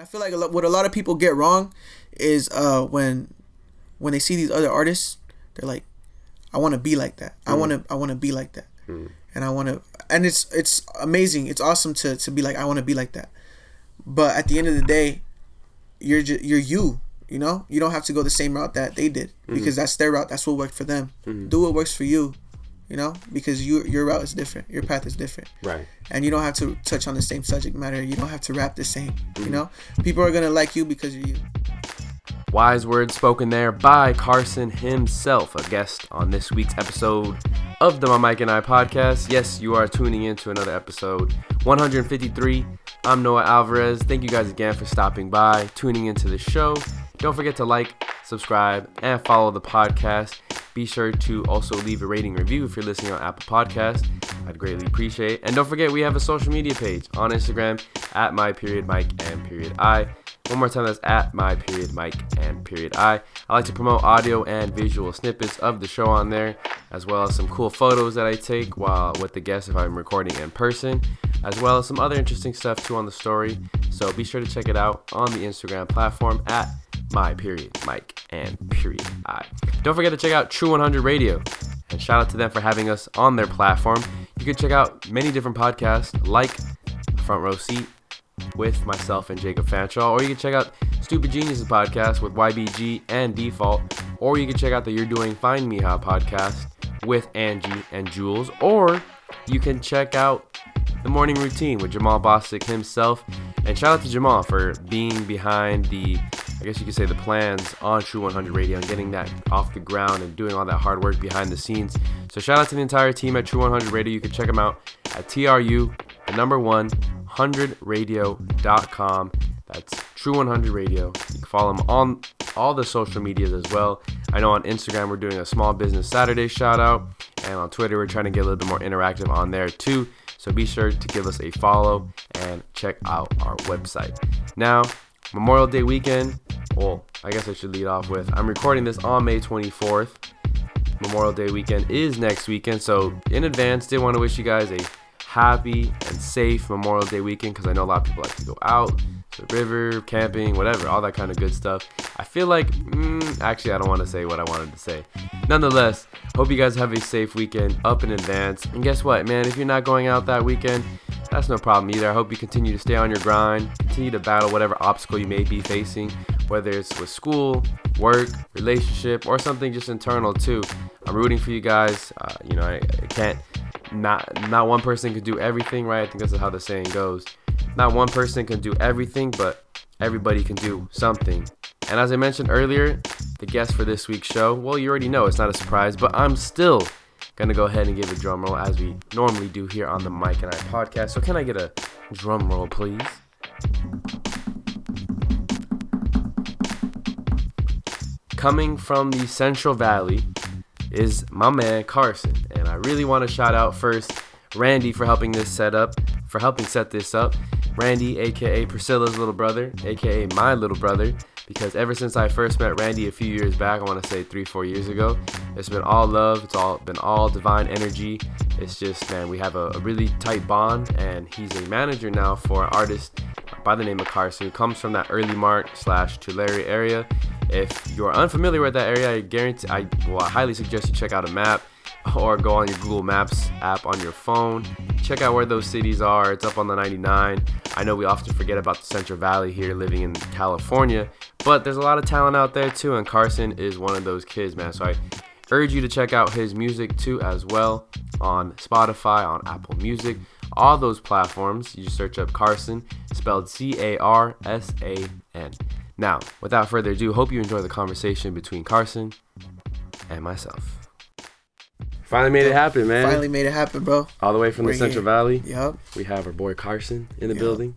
I feel like a lot, what a lot of people get wrong is uh, when when they see these other artists, they're like, I want to be like that. I want to mm. I want to be like that. Mm. And I want to and it's it's amazing. It's awesome to to be like I want to be like that. But at the end of the day, you're just, you're you. You know, you don't have to go the same route that they did mm. because that's their route. That's what worked for them. Do what works for you. You know, because you your route is different. Your path is different Right. and you don't have to touch on the same subject matter. You don't have to rap the same. You mm-hmm. know, people are gonna like you because you're you. Wise words spoken there by Carson himself, a guest on this week's episode of the My Mike and I podcast. Yes, you are tuning in to another episode 153. I'm Noah Alvarez. Thank you guys again for stopping by, tuning into the show. Don't forget to like, subscribe, and follow the podcast. Be sure to also leave a rating review if you're listening on Apple Podcasts. I'd greatly appreciate. it. And don't forget, we have a social media page on Instagram at my period Mike and period I. One more time, that's at my period Mike and period I. I like to promote audio and visual snippets of the show on there, as well as some cool photos that I take while with the guests if I'm recording in person, as well as some other interesting stuff too on the story. So be sure to check it out on the Instagram platform at my period Mike and period I. Don't forget to check out True 100 Radio. And shout out to them for having us on their platform. You can check out many different podcasts like Front Row Seat, with myself and Jacob Fanshaw, or you can check out Stupid Geniuses podcast with YBG and Default, or you can check out the You're Doing Find Me How podcast with Angie and Jules, or you can check out the morning routine with Jamal Bostic himself. And shout out to Jamal for being behind the, I guess you could say, the plans on True 100 Radio and getting that off the ground and doing all that hard work behind the scenes. So shout out to the entire team at True 100 Radio. You can check them out at TRU, the number one, 100radio.com. That's True 100 Radio. You can follow them on all the social medias as well. I know on Instagram we're doing a Small Business Saturday shout out, and on Twitter we're trying to get a little bit more interactive on there too. So be sure to give us a follow and check out our website. Now, Memorial Day weekend. Well, I guess I should lead off with I'm recording this on May 24th. Memorial Day weekend is next weekend, so in advance, did want to wish you guys a happy and safe Memorial Day weekend because I know a lot of people like to go out to the river, camping, whatever, all that kind of good stuff. I feel like, mm, actually, I don't want to say what I wanted to say. Nonetheless, hope you guys have a safe weekend up in advance. And guess what, man? If you're not going out that weekend, that's no problem either. I hope you continue to stay on your grind, continue to battle whatever obstacle you may be facing, whether it's with school, work, relationship, or something just internal too. I'm rooting for you guys. Uh, you know, I, I can't not not one person can do everything, right? I think that's how the saying goes. Not one person can do everything, but everybody can do something. And as I mentioned earlier, the guest for this week's show, well, you already know it's not a surprise, but I'm still gonna go ahead and give a drum roll as we normally do here on the Mike and I podcast. So can I get a drum roll, please? Coming from the Central Valley is my man Carson, and I really want to shout out first Randy for helping this set up, for helping set this up. Randy, aka Priscilla's little brother, aka my little brother, because ever since I first met Randy a few years back, I want to say three, four years ago, it's been all love. It's all been all divine energy. It's just man, we have a, a really tight bond, and he's a manager now for an artist by the name of Carson, who comes from that Earlimart slash Tulare area. If you're unfamiliar with that area, I guarantee, I, well, I highly suggest you check out a map or go on your Google Maps app on your phone. Check out where those cities are. It's up on the 99. I know we often forget about the Central Valley here living in California, but there's a lot of talent out there too, and Carson is one of those kids, man. So I urge you to check out his music too as well on Spotify, on Apple Music, all those platforms. You search up Carson, spelled C A R S A N. Now, without further ado, hope you enjoy the conversation between Carson and myself. Finally made it happen, man. Finally made it happen, bro. All the way from We're the Central here. Valley. Yup. We have our boy Carson in the Yup. building.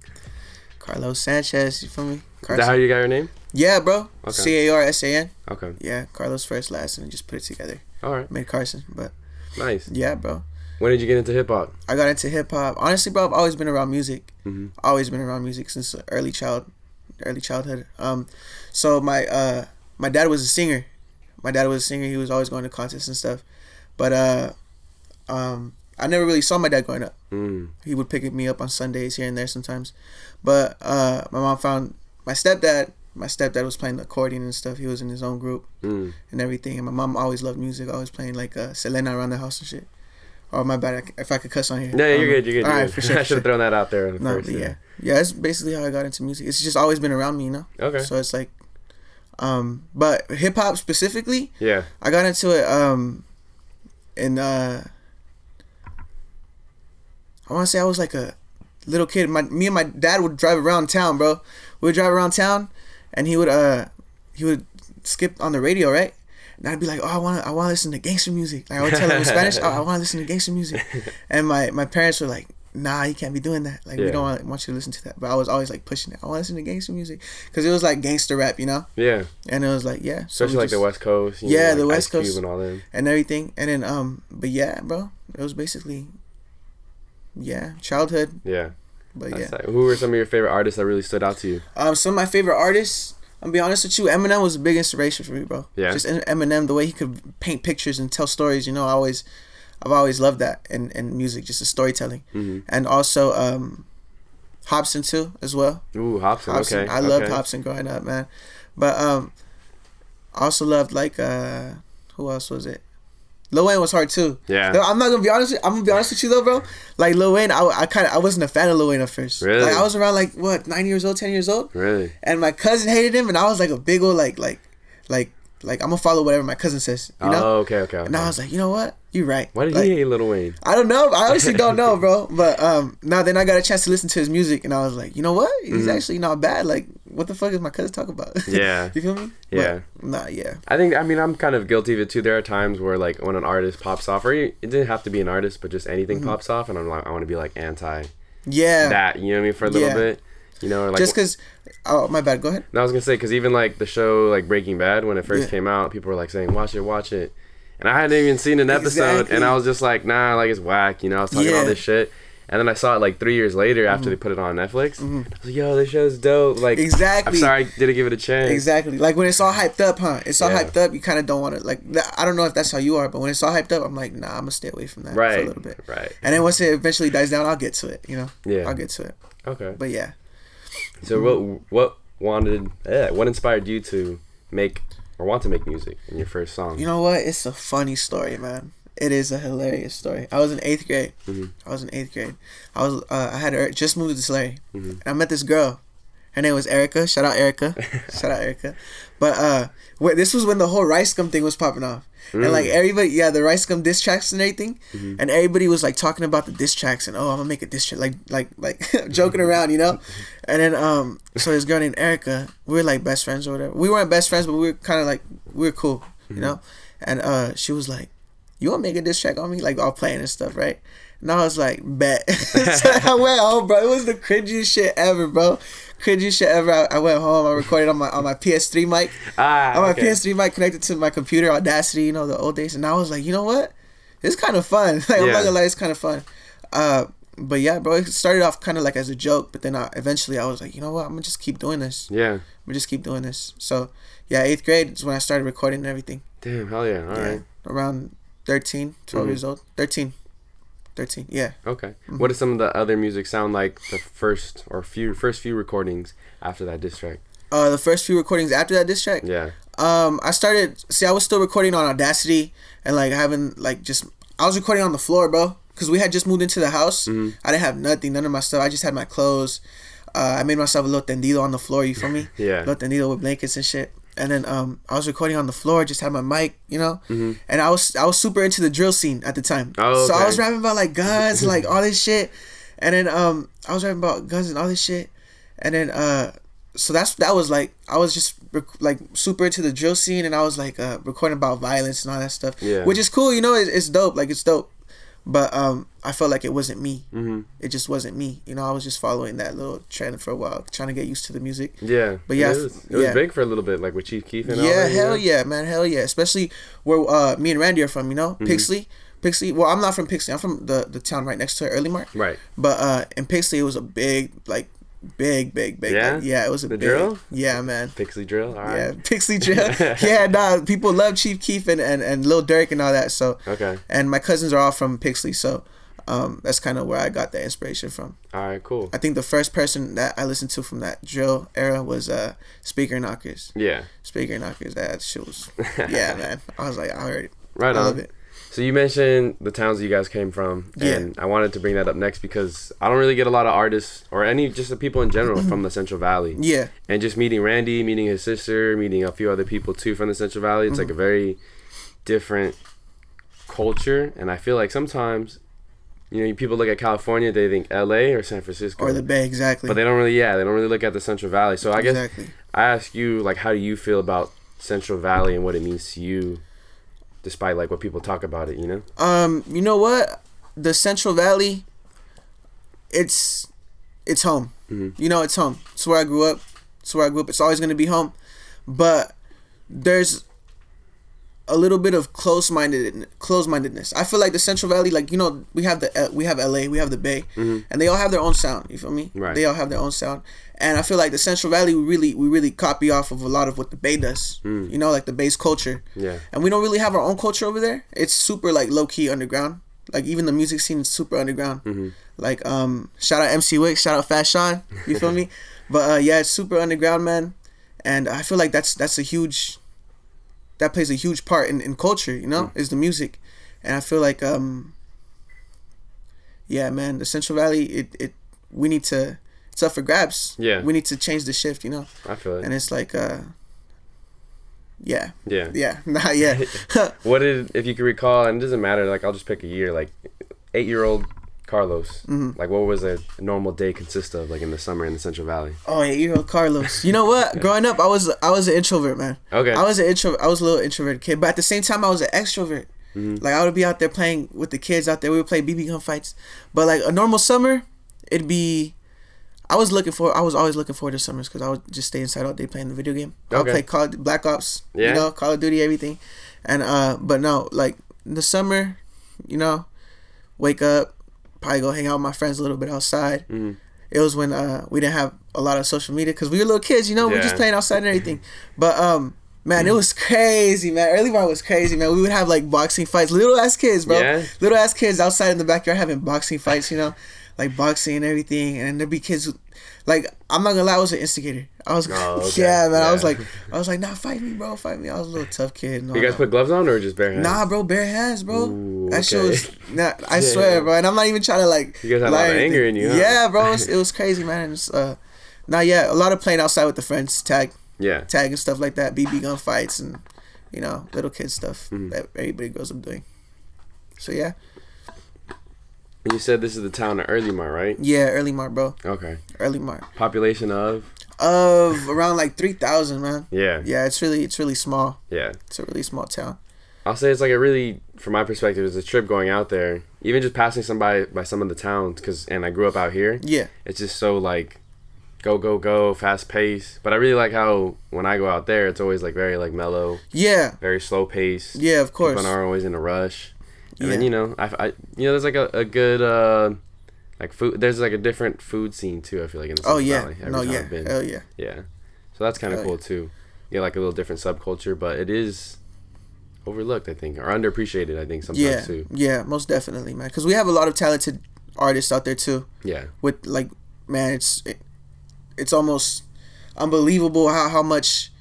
Carlos Sanchez. You feel me? Is that how you got your name? yeah, bro. Okay. C A R S A N. Okay. Yeah, Carlos first, last, and just put it together. All right. Made Carson, but Nice. yeah, bro. When did you get into hip hop? I got into hip hop. Honestly, bro, I've always been around music. Mhm. Always been around music since early child, early childhood. Um, so my uh my dad was a singer. My dad was a singer. He was always going to contests and stuff. But uh, um, I never really saw my dad growing up. Mm. He would pick me up on Sundays here and there sometimes. But uh, my mom found my stepdad, my stepdad was playing the accordion and stuff. He was in his own group Mm. and everything. And my mom always loved music, always playing like uh, Selena around the house and shit. Oh my bad, if I could cuss on here. Yeah, yeah, you're Um, good. You're good. All You're right, good. for sure. I should have thrown that out there in the No, yeah. yeah, yeah, that's basically how I got into music. It's just always been around me, you know. Okay. So it's like, um, but hip hop specifically, Yeah. I got into it um, in uh, I want to say I was like a little kid. My me and my dad would drive around town, bro. We would drive around town, and he would uh, he would skip on the radio, right? And I'd be like, oh, I want to, I want to listen to gangster music. Like I would tell him in Spanish, oh, I want to listen to gangster music. And my my parents were like, Nah, you can't be doing that. Like we don't want, want you to listen to that. But I was always like pushing it. I want to listen to gangster music because it was like gangster rap, you know. Yeah. And it was like, yeah, Especially we like the West Coast. you Yeah, know, the like West Ice Coast. and all them. and everything. And then um, but yeah, bro, it was basically, yeah, childhood. Yeah. But That's yeah, like- who were some of your favorite artists that really stood out to you? um, some of my favorite artists. I'm gonna be honest with you, Eminem was a big inspiration for me, bro. Yeah. Just Eminem, the way he could paint pictures and tell stories. You know, I always, I've always loved that in in music, just the storytelling, hmm and also um, Hopsin too as well. Ooh, Hopsin. Hopsin. Okay. I loved okay. Hopsin growing up, man. But um, I also loved like uh, who else was it? Lil Wayne was hard too. Yeah. No, I'm not gonna be honest. With, I'm gonna be honest with you though, bro. Like Lil Wayne, I, I kind of I wasn't a fan of Lil Wayne at first. Really? Like I was around like what nine years old, ten years old, Really? and my cousin hated him, and I was like a big old like like like like I'm gonna follow whatever my cousin says, you know. Oh, okay, okay. okay. And I was like, you know what? You're right. Why did Like, he hate Little Wayne? I don't know. I honestly don't know, bro. But um, now then I got a chance to listen to his music, and I was like, you know what? He's Mhm. actually not bad. Like, what the fuck is my cousin talking about? Yeah. you feel me? Yeah. But, nah, yeah. I think I mean I'm kind of guilty of it too. There are times where like when an artist pops off, or it didn't have to be an artist, but just anything Mm-hmm. pops off, and I'm like I want to be like anti Yeah. that. You know what I mean? For a little Yeah. bit, you know, like Just because. Oh, my bad. Go ahead. I was gonna say because even like the show like Breaking Bad when it first Yeah. came out, people were like saying watch it, watch it, and I hadn't even seen an episode, Exactly. and I was just like nah, like it's whack, you know. I was talking all Yeah. Mm-hmm. this shit, and then I saw it like three years later after they put it on Netflix. I was like, yo, this show's dope. Like Exactly. I'm sorry I didn't give it a chance. Exactly. Like when it's all hyped up, huh? It's all Yeah. hyped up. You kind of don't want to like. I don't know if that's how you are, but when it's all hyped up, I'm like, nah, I'm gonna stay away from that for a Right. little bit. Right. And then once it eventually dies down, I'll get to it. You know. Yeah. I'll get to it. Okay. But yeah. So what what wanted eh, what inspired you to make or want to make music in your first song? You know what? It's a funny story, man. It is a hilarious story. I was in eighth grade. Mhm. I was in eighth grade. I was uh, I had er- just moved to Slurry, Mhm. and I met this girl. Her name was Erica. Shout out Erica. Shout out Erica. But uh, wait, this was when the whole RiceGum thing was popping off, and like Mm. everybody, yeah, the RiceGum diss tracks and everything, Mm-hmm. and everybody was like talking about the diss tracks and oh, I'm gonna make a diss track, like like like joking around, you know. And then um, so this girl named Erica, we were like best friends or whatever. We weren't best friends, but we were kind of like we were cool, Mm-hmm. you know. And uh, she was like, "You want to make a diss track on me?" Like all playing and stuff, right? And I was like, "Bet." so I went home, bro. It was the cringiest shit ever, bro. Cringiest shit ever. I, I went home. I recorded on my on my PS3 mic. ah, On my okay. PS3 mic connected to my computer, Audacity, you know, the old days. And I was like, you know what? It's kind of fun. Like, I'm Yeah. not gonna lie, it's kind of fun. Uh, but yeah, bro, it started off kind of like as a joke, but then I, eventually I was like, you know what? I'm gonna just keep doing this. Yeah. I'm gonna just keep doing this. So yeah, eighth grade is when I started recording and everything. Damn. Hell yeah. All yeah, right. around 13, 12 Mhm. years old. 13. 13, yeah. Okay. Mm-hmm. What does some of the other music sound like? The first or few first few recordings after that diss track. Uh, the first few recordings after that diss track, Yeah. um i started see i was still recording on audacity and like having like just i was recording on the floor bro because we had just moved into the house Mhm. i didn't have nothing none of my stuff i just had my clothes uh, i made myself a little tendido on the floor you feel me Yeah. little tendido with blankets and shit and then um i was recording on the floor just had my mic you know Mhm. and i was i was super into the drill scene at the time Oh, so i was rapping about like guns like all this shit and then um i was rapping about guns and all this shit and then uh so that's that was like I was just rec- like super into the drill scene, and I was like uh, recording about violence and all that stuff, Yeah. which is cool. You know, it's, it's dope. Like it's dope, but um, I felt like it wasn't me. hmm It just wasn't me. You know, I was just following that little trend for a while, trying to get used to the music. Yeah. But yeah, it was, it was yeah. big for a little bit, like with Chief Keef and all yeah, that. you hell know? yeah, man, hell yeah. Especially where uh, me and Randy are from. You know, Mm-hmm. Pixley. Pixley. Well, I'm not from Pixley. I'm from the the town right next to Earlimart. Right. But uh, in Pixley, it was a big like. Big, big, big. Yeah? like, yeah. It was a The big. drill? Yeah, man. Pixie drill. All Yeah, right. Pixie Drill. yeah, nah, people love Chief Keef and, and, and Lil Durk and all that. So, Okay. and my cousins are all from Pixley. So, um, that's kind of where I got the inspiration from. All right, cool. I think the first person that I listened to from that drill era was uh, Speaker Knockerz. Yeah. Speaker Knockerz. That shit was, yeah, man. I was like, I heard it. Right I on. love it. So you mentioned the towns that you guys came from, Yeah. and I wanted to bring that up next because I don't really get a lot of artists or any just the people in general from the Central Valley. Yeah, And just meeting Randy, meeting his sister, meeting a few other people too from the Central Valley, it's like Mm-hmm. a very different culture. And I feel like sometimes, you know, people look at California, they think L.A. or San Francisco, or the Bay, exactly. but they don't really, yeah, they don't really look at the Central Valley. So I guess exactly. I ask you, like, how do you feel about Central Valley and what it means to you, despite like what people talk about it, you know? Um, you know what? The Central Valley, it's it's home. Mhm. You know, it's home. It's where I grew up. It's where I grew up. It's always gonna be home. But there's a little bit of close minded close mindedness. I feel like the Central Valley, like you know, we have the L- we have LA, we have the Bay, and they all have their own sound. You feel me? Right. They all have their own sound, and I feel like the Central Valley, we really we really copy off of a lot of what the Bay does. You know, like the Bay's culture Yeah. and we don't really have our own culture over there. It's super like low key underground. Like even the music scene is super underground. Like um, shout out MC Wick, shout out Fashawn. You feel me? But uh, yeah, it's super underground, man. And I feel like that's that's a huge. That plays a huge part in, in culture, you know, is the music, and I feel like um. Yeah, man, the Central Valley, it it we need to. It's up for grabs. Yeah. We need to change the shift, you know, I feel it. and it's like uh. Yeah, Yeah. yeah, not yet. What did, if you could recall, and it doesn't matter, like, I'll just pick a year, like, eight year old Carlos, Mm-hmm. like, what was a normal day consist of, like, in the summer in the Central Valley? Oh, eight year old Carlos. You know what? Growing up, I was I was an introvert, man. Okay. I was an intro. I was a little introverted kid, but at the same time, I was an extrovert. Mm-hmm. Like I would be out there playing with the kids out there. We would play BB gun fights. But like a normal summer, it'd be. I was looking for. I was always looking forward to summers because I would just stay inside all day playing the video game. Okay. I would Okay. play Call Black Ops. Yeah. You know, Call of Duty, everything. And uh, but no, like in the summer, you know, wake up, probably go hang out with my friends a little bit outside. Mhm. It was when uh we didn't have a lot of social media because we were little kids, you know, we were just playing outside and everything. But um, man, it was crazy, man. Earlimart was crazy, man. We would have like boxing fights, little ass kids, bro. Yeah. Little ass kids outside in the backyard having boxing fights, you know, like boxing and everything. And then there'd be kids, who, like I'm not gonna lie, I was an instigator. I was, Oh, okay. yeah, man. I was like, I was like, nah, fight me, bro, fight me. I was a little tough kid. all You guys that. put gloves on or just bare hands? Nah, bro, bare hands, bro. Ooh, that shit was. Nah, I Yeah. swear, bro, and I'm not even trying to like. You guys had a lot of anger in you, huh? Yeah, bro, it was, it was crazy, man. It's, uh, nah, yeah, a lot of playing outside with the friends, tag, Yeah. tag and stuff like that, BB gun fights and you know little kid stuff Mm-hmm. that everybody grows up doing. So yeah, you said this is the town of Earlimart, right? yeah, Earlimart, bro, Okay. Earlimart Population of? of around like three thousand, man. Yeah. Yeah, it's really it's really small. Yeah. It's a really small town. I'll say it's like a really, from my perspective, it's a trip going out there. Even just passing somebody by, by some of the towns, cause and I grew up out here. Yeah, It's just so like, go go go, fast pace. But I really like how when I go out there, it's always like very like mellow, yeah, very slow pace. yeah. Of course. People aren't always in a rush. And then you know, I, I you know, there's like a, a good uh, like food. There's like a different food scene too. I feel like in the Oh Central yeah, Valley, no yeah, hell yeah. Yeah. So that's kind of cool too. Yeah, like a little different subculture, but it is overlooked, I think, or underappreciated, I think, sometimes Yeah, too. yeah, most definitely, man. Because we have a lot of talented artists out there too. Yeah. With like, man, it's it, it's almost unbelievable how how much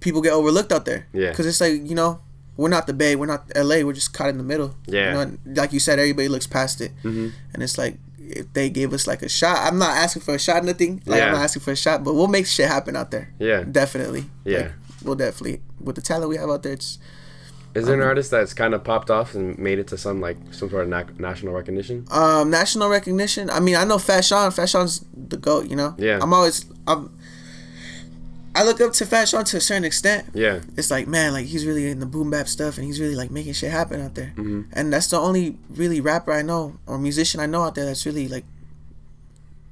people get overlooked out there. Yeah. Because it's like you know, we're not the Bay, we're not L.A., we're just caught in the middle. Yeah. You know, like you said, everybody looks past it, hmm and it's like if they gave us like a shot, I'm not asking for a shot, nothing. Like Yeah. I'm not asking for a shot, but we'll make shit happen out there. Yeah. Definitely. Yeah. Like, we'll definitely with the talent we have out there. It's Is there an artist that's kind of popped off and made it to some like some sort of na- national recognition? Um, national recognition. I mean, I know Fashawn. Fashawn's the goat. You know. Yeah. I'm always. I'm. I look up to Fashawn to a certain extent. Yeah. It's like man, like he's really in the boom bap stuff, and he's really like making shit happen out there. Mhm. And that's the only really rapper I know or musician I know out there that's really like.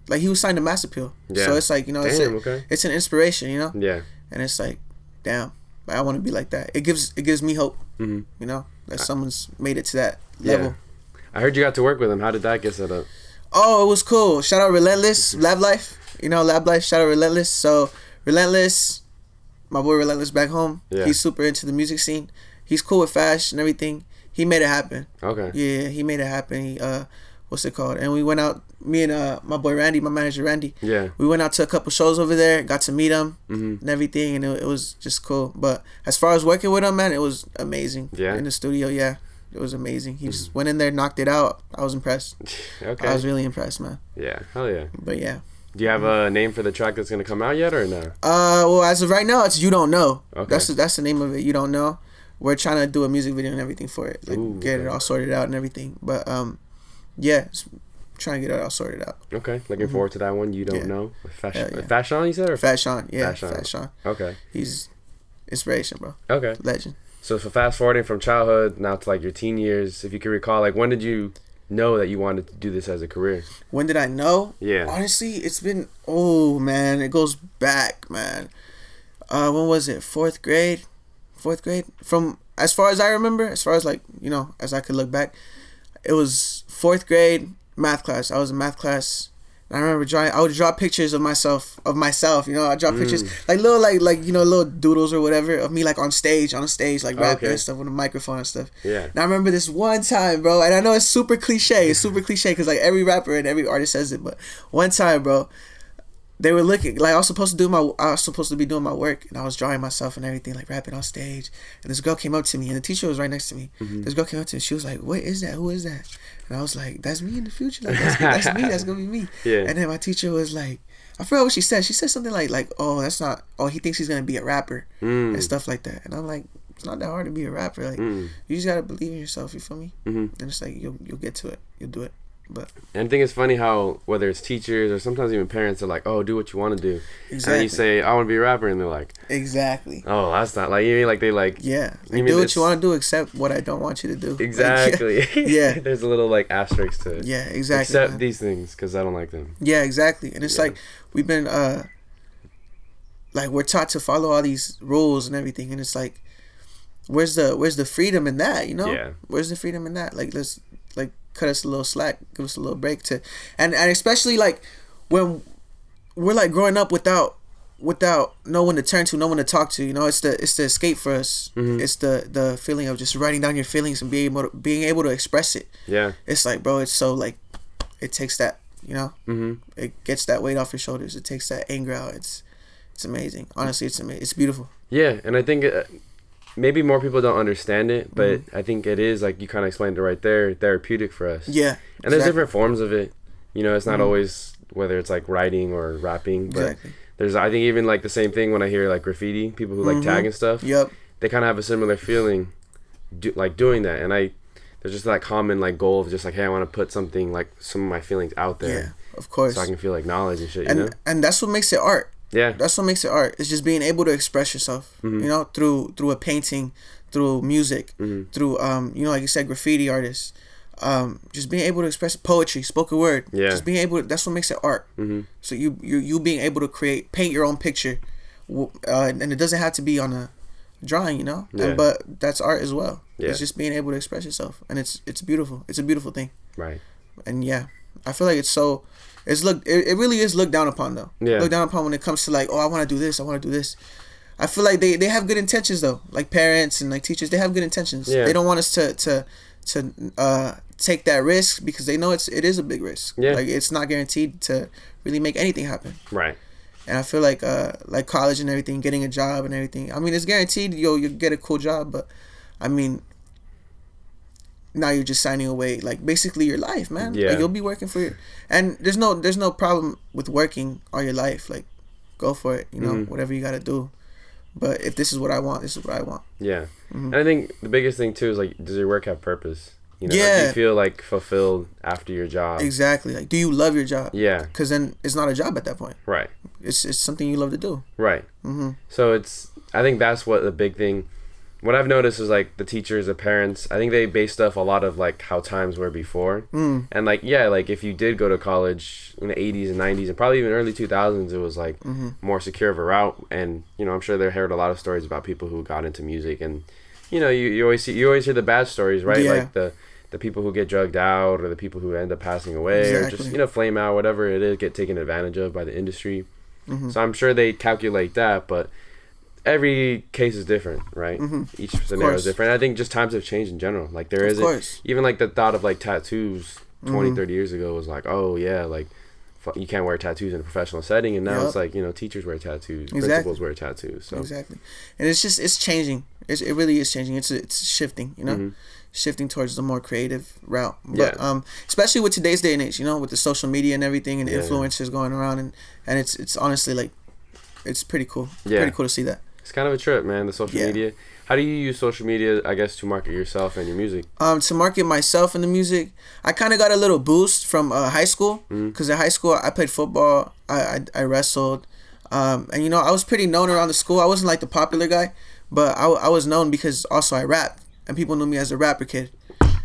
Like he was signed to Mass Appeal. Yeah. So it's like you know, it's, a, Okay. it's an inspiration, you know, Yeah. and it's like, damn, I want to be like that. It gives it gives me hope, hmm you know, that someone's made it to that Yeah. level. I heard you got to work with him. How did that get set up? Oh, it was cool. Shout out Relentless, Lab Life. You know, Lab Life, shout out Relentless. So, Relentless, my boy Relentless back home. Yeah. He's super into the music scene. He's cool with Fash and everything. He made it happen. Okay. Yeah, he made it happen. He, uh, what's it called? And we went out. Me and uh my boy Randy, my manager Randy. Yeah. We went out to a couple shows over there. Got to meet him Mhm. and everything, and it, it was just cool. But as far as working with him, man, it was amazing. Yeah. Mm-hmm. In the studio, yeah, it was amazing. He just went in there, knocked it out. I was impressed. Okay. I was really impressed, man. yeah. Hell yeah. But yeah. Do you have a name for the track that's gonna come out yet or no? Uh, well, as of right now, it's you don't know. Okay. That's the, that's the name of it. You don't know. We're trying to do a music video and everything for it, like Ooh, get it all sorted out and everything. But um, yeah, it's trying to get it all sorted out. Okay. Looking forward to that one. You don't Mm-hmm. Yeah. know. Fashawn. Yeah. Fashawn you said or? Fashawn, yeah, Fashawn. Okay. He's inspiration, bro. Okay. Legend. So for fast forwarding from childhood now to like your teen years, if you can recall, like when did you know that you wanted to do this as a career? When did I know? Yeah. Honestly, it's been oh man, it goes back, man. Uh, when was it? Fourth grade, fourth grade. From as far as I remember, as far as like you know, as I could look back, it was fourth grade math class. I was in math class. I remember drawing. I would draw pictures of myself, of myself. You know, I draw pictures mm. like little, like like you know, little doodles or whatever of me like on stage, on a stage, like rapping Okay. and stuff with a microphone and stuff. Yeah. And I remember this one time, bro, and I know it's super cliche. It's super cliche because like every rapper and every artist says it, but one time, bro, they were looking like I was supposed to do my I was supposed to be doing my work, and I was drawing myself and everything, like rapping on stage. And this girl came up to me, and the teacher was right next to me. This girl came up to me. She was like, "What is that? Who is that?" And I was like, "That's me in the future. Like that's, that's me. That's gonna be me." Yeah. And then my teacher was like. I forgot what she said. She said something like, "Like, oh, that's not. Oh, he thinks he's gonna be a rapper Mm. and stuff like that." And I'm like, "It's not that hard to be a rapper. Like, Mm. you just gotta believe in yourself. You feel me? Mhm. And it's like you'll you'll get to it. You'll do it. But And I think it's funny how whether it's teachers or sometimes even parents are like, "Oh, do what you want to do," and you say, "I want to be a rapper," and they're like, exactly. "Oh, that's not like you mean like they like Yeah, You like, mean do what you want to do, except what I don't want you to do. Like, exactly." yeah. There's a little like asterisk to it. yeah, exactly. Except man. these things because I don't like them. Yeah, exactly. And it's Yeah. like we've been uh like we're taught to follow all these rules and everything and it's like where's the where's the freedom in that, you know? Yeah. Where's the freedom in that? Like let's cut us a little slack, give us a little break to and and especially like when we're like growing up without without no one to turn to, no one to talk to, you know, it's the it's the escape for us. Mm-hmm. It's the the feeling of just writing down your feelings and being able to, being able to express it. Yeah. It's like, bro, it's so like it takes that, you know? hmm it gets that weight off your shoulders. It takes that anger out. It's it's amazing. Honestly, it's amazing. It's beautiful. Yeah, and I think uh, maybe more people don't understand it, but Mm-hmm. I think it is like you kind of explained it right there, therapeutic for us. Yeah. And there's different forms of it. You know, it's not Mhm. always whether it's like writing or rapping, but Exactly. there's I think even like the same thing when I hear like graffiti, people who like Mhm. tag and stuff, Yep. they kind of have a similar feeling, do, like doing that. And I, there's just that common like goal of just like, hey, I want to put something like some of my feelings out there. Yeah. Of course. so I can feel like knowledge and shit. You and know? and that's what makes it art. Yeah. That's what makes it art. It's just being able to express yourself. Mhm. You know, through through a painting, through music, Mhm. through um, you know, like you said, graffiti artists. Um, just being able to express poetry, spoken word. Yeah. Just being able. To, that's what makes it art. hmm So you you you being able to create, paint your own picture, uh, and it doesn't have to be on a drawing, you know. Yeah. And, but that's art as well. Yeah. It's just being able to express yourself, and it's it's beautiful. It's a beautiful thing, Right. and yeah, I feel like it's so. It's looked. It, it really is looked down upon though. Yeah. Looked down upon when it comes to like, oh, I want to do this. I want to do this. I feel like they, they have good intentions though. Like parents and like teachers, they have good intentions. Yeah. They don't want us to to to uh take that risk because they know it's it is a big risk. Yeah. Like it's not guaranteed to really make anything happen. Right. And I feel like uh like college and everything, getting a job and everything. I mean, it's guaranteed you'll you get a cool job, but I mean, now you're just signing away like basically your life, man. Yeah. Like you'll be working for your, and there's no there's no problem with working all your life. Like, go for it. You know, Mhm. whatever you gotta do. But if this is what I want, this is what I want. Yeah. Mhm. And I think the biggest thing too is like, does your work have purpose? You know, do Yeah. you feel like fulfilled after your job? Exactly. Like, do you love your job? Yeah. Because then it's not a job at that point. Right. It's it's something you love to do. Right. Mm-hmm. So it's I think that's what the big thing what I've noticed is like the teachers, the parents, I think they based off a lot of like how times were before. Mm. And like yeah, like if you did go to college in the 80s and 90s and probably even early 2000s it was like hmm more secure of a route and you know, I'm sure they heard a lot of stories about people who got into music and you know, you, you always see you always hear the bad stories, right? Yeah. Like the the people who get drugged out or the people who end up passing away or just you know flame out whatever it is get taken advantage of by the industry hmm so I'm sure they calculate that, but every case is different, right? Mhm. Each scenario is different. I think just times have changed in general. Like there isn't even like the thought of like tattoos 20, Mm-hmm. 30 years ago was like, oh yeah, like you can't wear tattoos in a professional setting, and now Yep. it's like you know teachers wear tattoos, Exactly. principals wear tattoos. So Exactly, and it's just it's changing. It's, it really is changing. It's it's shifting. You know, shifting towards the more creative route. But Mm-hmm. Yeah. um, especially with today's day and age, you know, with the social media and everything, and Yeah. influencers going around, and and it's it's honestly like, it's pretty cool. Yeah. pretty cool to see that. It's kind of a trip, man. The social Yeah. media. How do you use social media? I guess to market yourself and your music. um, to market myself and the music, I kind of got a little boost from uh, high school Mm-hmm. because in high school I played football, I I, I wrestled, um, and you know I was pretty known around the school. I wasn't like the popular guy, but I, I was known because also I rapped and people knew me as a rapper kid.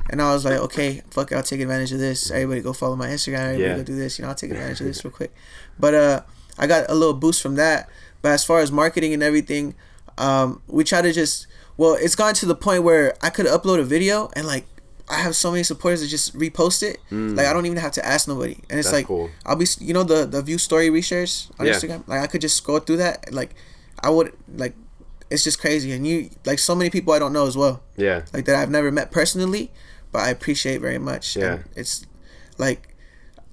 And I was like, okay, fuck, it, I'll take advantage of this. Everybody go follow my Instagram. Everybody Yeah. go do this. You know, I'll take advantage of this real quick. But uh, I got a little boost from that. But as far as marketing and everything, um, we try to just well, it's gotten to the point where I could upload a video and like I have so many supporters that just repost it. Like I don't even have to ask nobody, and it's Mm. That's like cool. I'll be you know the the view story reshares on Yeah. Instagram. Like I could just scroll through that. Like I would like it's just crazy, and you like so many people I don't know as well Yeah, like that I've never met personally, but I appreciate very much. Yeah. And it's like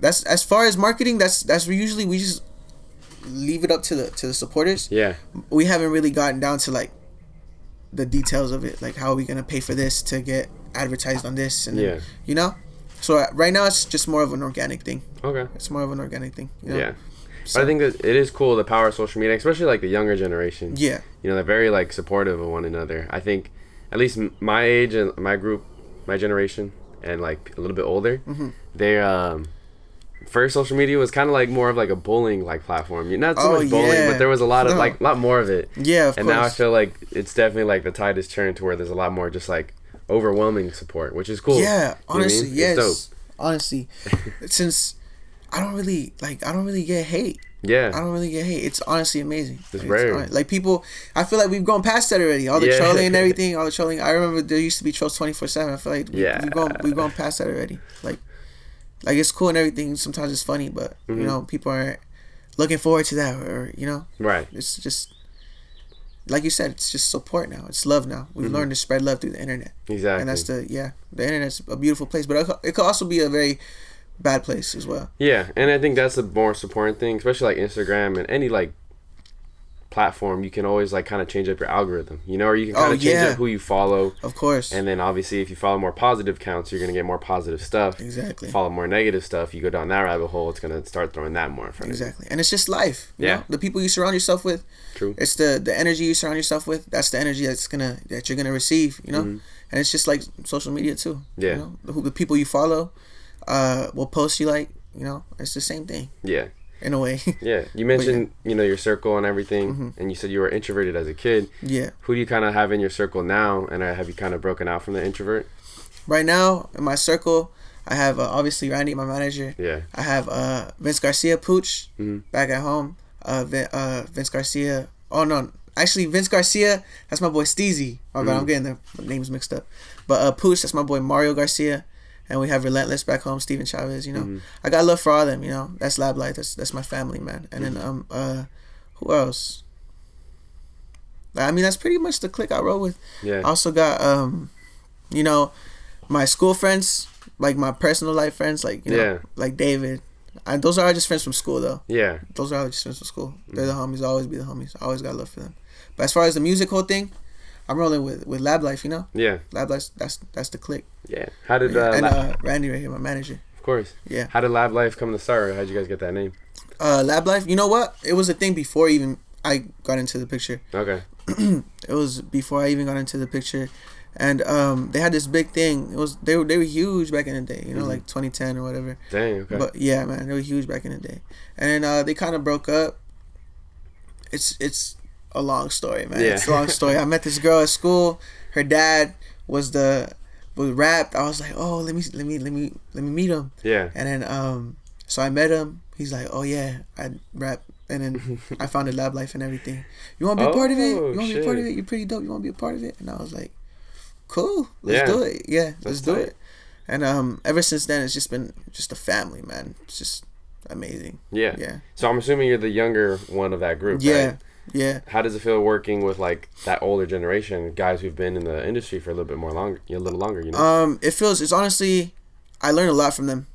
that's as far as marketing. That's that's usually we just leave it up to the to the supporters. yeah, We haven't really gotten down to like the details of it, like how are we gonna pay for this to get advertised on this, and then, Yeah. you know. So uh, right now it's just more of an organic thing. okay, It's more of an organic thing. You know? yeah. But I think that it is cool the power of social media, especially like the younger generation. Yeah. you know they're very like supportive of one another i think at least my age and my group my generation and like a little bit older Mm-hmm. they um first social media was kind of like more of like a bullying like platform You- not so Oh, much bullying yeah. but there was a lot of No. like a lot more of it Yeah, of and now i feel like it's definitely like the tide is turned to where there's a lot more just like overwhelming support which is cool Yeah, You know I mean? honestly, yes. Honestly, since I don't really like, I don't really get hate. Yeah. I don't really get hate. It's honestly amazing. It's Like, rare. hon- Like people, I feel like we've gone past that already. All the Yeah. trolling and everything, all the trolling. I remember there used to be trolls twenty four seven. I feel like we, Yeah. we've gone we've gone past that already. Like, like it's cool and everything. Sometimes it's funny, but Mm-hmm. you know people aren't looking forward to that, or you know, right it's just like you said, it's just support now. It's love now. We've learned to spread love through the internet, exactly and that's the yeah. The internet's a beautiful place, but it could- it could also be a very bad place as well. Yeah, and I think that's the more important thing, especially like Instagram and any like platform. You can always like kind of change up your algorithm, you know, or you can kind Oh, of change yeah. up who you follow. Of course. And then obviously, if you follow more positive counts, you're gonna get more positive stuff. Exactly. Follow more negative stuff, you go down that rabbit hole. It's gonna start throwing that more in front of Exactly. And it's just life. you Yeah. know? The people you surround yourself with. True. It's the the energy you surround yourself with. That's the energy that's gonna that you're gonna receive. You know. And it's just like social media too. Mm-hmm. Yeah. You know? the, who- the people you follow, uh, will post you like. You know, it's the same thing. Yeah, in a way. yeah. You mentioned you know your circle and everything, Mm-hmm. and you said you were introverted as a kid. yeah. Who do you kind of have in your circle now, and uh, have you kind of broken out from the introvert? Right now in my circle, I have uh, obviously Randy, my manager. Yeah, I have uh, Vince Garcia Pooch Mhm. back at home. Uh, Vin, uh, Vince Garcia. Oh no, actually Vince Garcia. That's my boy Steezy. My bad, I'm getting the names mixed up. But uh, Pooch, that's my boy Mario Garcia. And we have Relentless back home, Steven Chavez. You know, I got love for all of them. You know, that's Lab Life. That's that's my family, man. And then um uh, who else? I mean, that's pretty much the clique I roll with. yeah, also got um, you know, my school friends, like my personal life friends, like you know, Yeah. like David. And those are all just friends from school though. yeah. Those are all just friends from school. They're the homies. I'll always be the homies. I always got love for them. But as far as the musical thing, I'm rolling with with Lab Life. You know, Yeah, Lab Life. That's that's the click. Yeah. How did uh, and uh, Randy right here, my manager. of course? Yeah. How did Lab Life come to start? How'd you guys get that name? Uh, Lab Life. You know what? It was a thing before even I got into the picture. Okay. it was before I even got into the picture, and um, they had this big thing. It was they were they were huge back in the day. You know, like 2010 or whatever. Dang. Okay. But yeah, man, they were huge back in the day, and uh, they kind of broke up. It's it's a long story, man. Yeah. It's a long story. I met this girl at school. Her dad was the was rapped. I was like, oh, let me let me let me let me meet him. yeah. And then um, so I met him. He's like, oh yeah, I rap. And then I founded Lab Life and everything. You want to be a part of it? You Oh, want to be a part of it? You're pretty dope. You want to be a part of it? And I was like, cool. Let's Yeah. do it. Yeah, let's do tight. it. And um, ever since then, it's just been just a family, man. It's just amazing. Yeah. Yeah. So I'm assuming you're the younger one of that group. Yeah. Right? Yeah. How does it feel working with like that older generation, guys who've been in the industry for a little bit more longer, a little longer? You know. Um, it feels it's honestly, I learned a lot from them.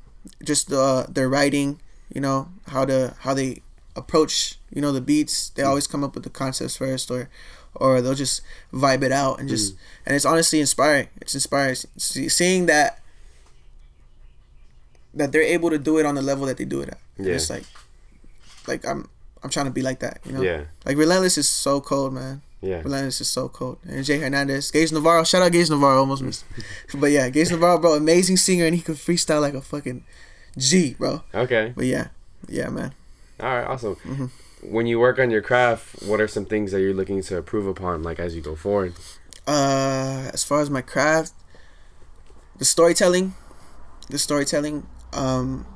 just uh, their writing, you know, how to how they approach, you know, the beats. They always come up with the concepts first, or or they'll just vibe it out and just and it's honestly inspiring. It's inspiring See, seeing that that they're able to do it on the level that they do it at. Yeah. It's like like I'm I'm trying to be like that, you know. Yeah. Like Relentless is so cold, man. Yeah. Relentless is so cold. And Jay Hernandez, Gage Navarro, shout out Gage Navarro, almost missed. but yeah, Gage Navarro, bro, amazing singer, and he could freestyle like a fucking G, bro. Okay. But yeah, yeah, man. All right. Awesome. Mm-hmm. When you work on your craft, what are some things that you're looking to improve upon, like as you go forward? Uh, as far as my craft, the storytelling, the storytelling. Um,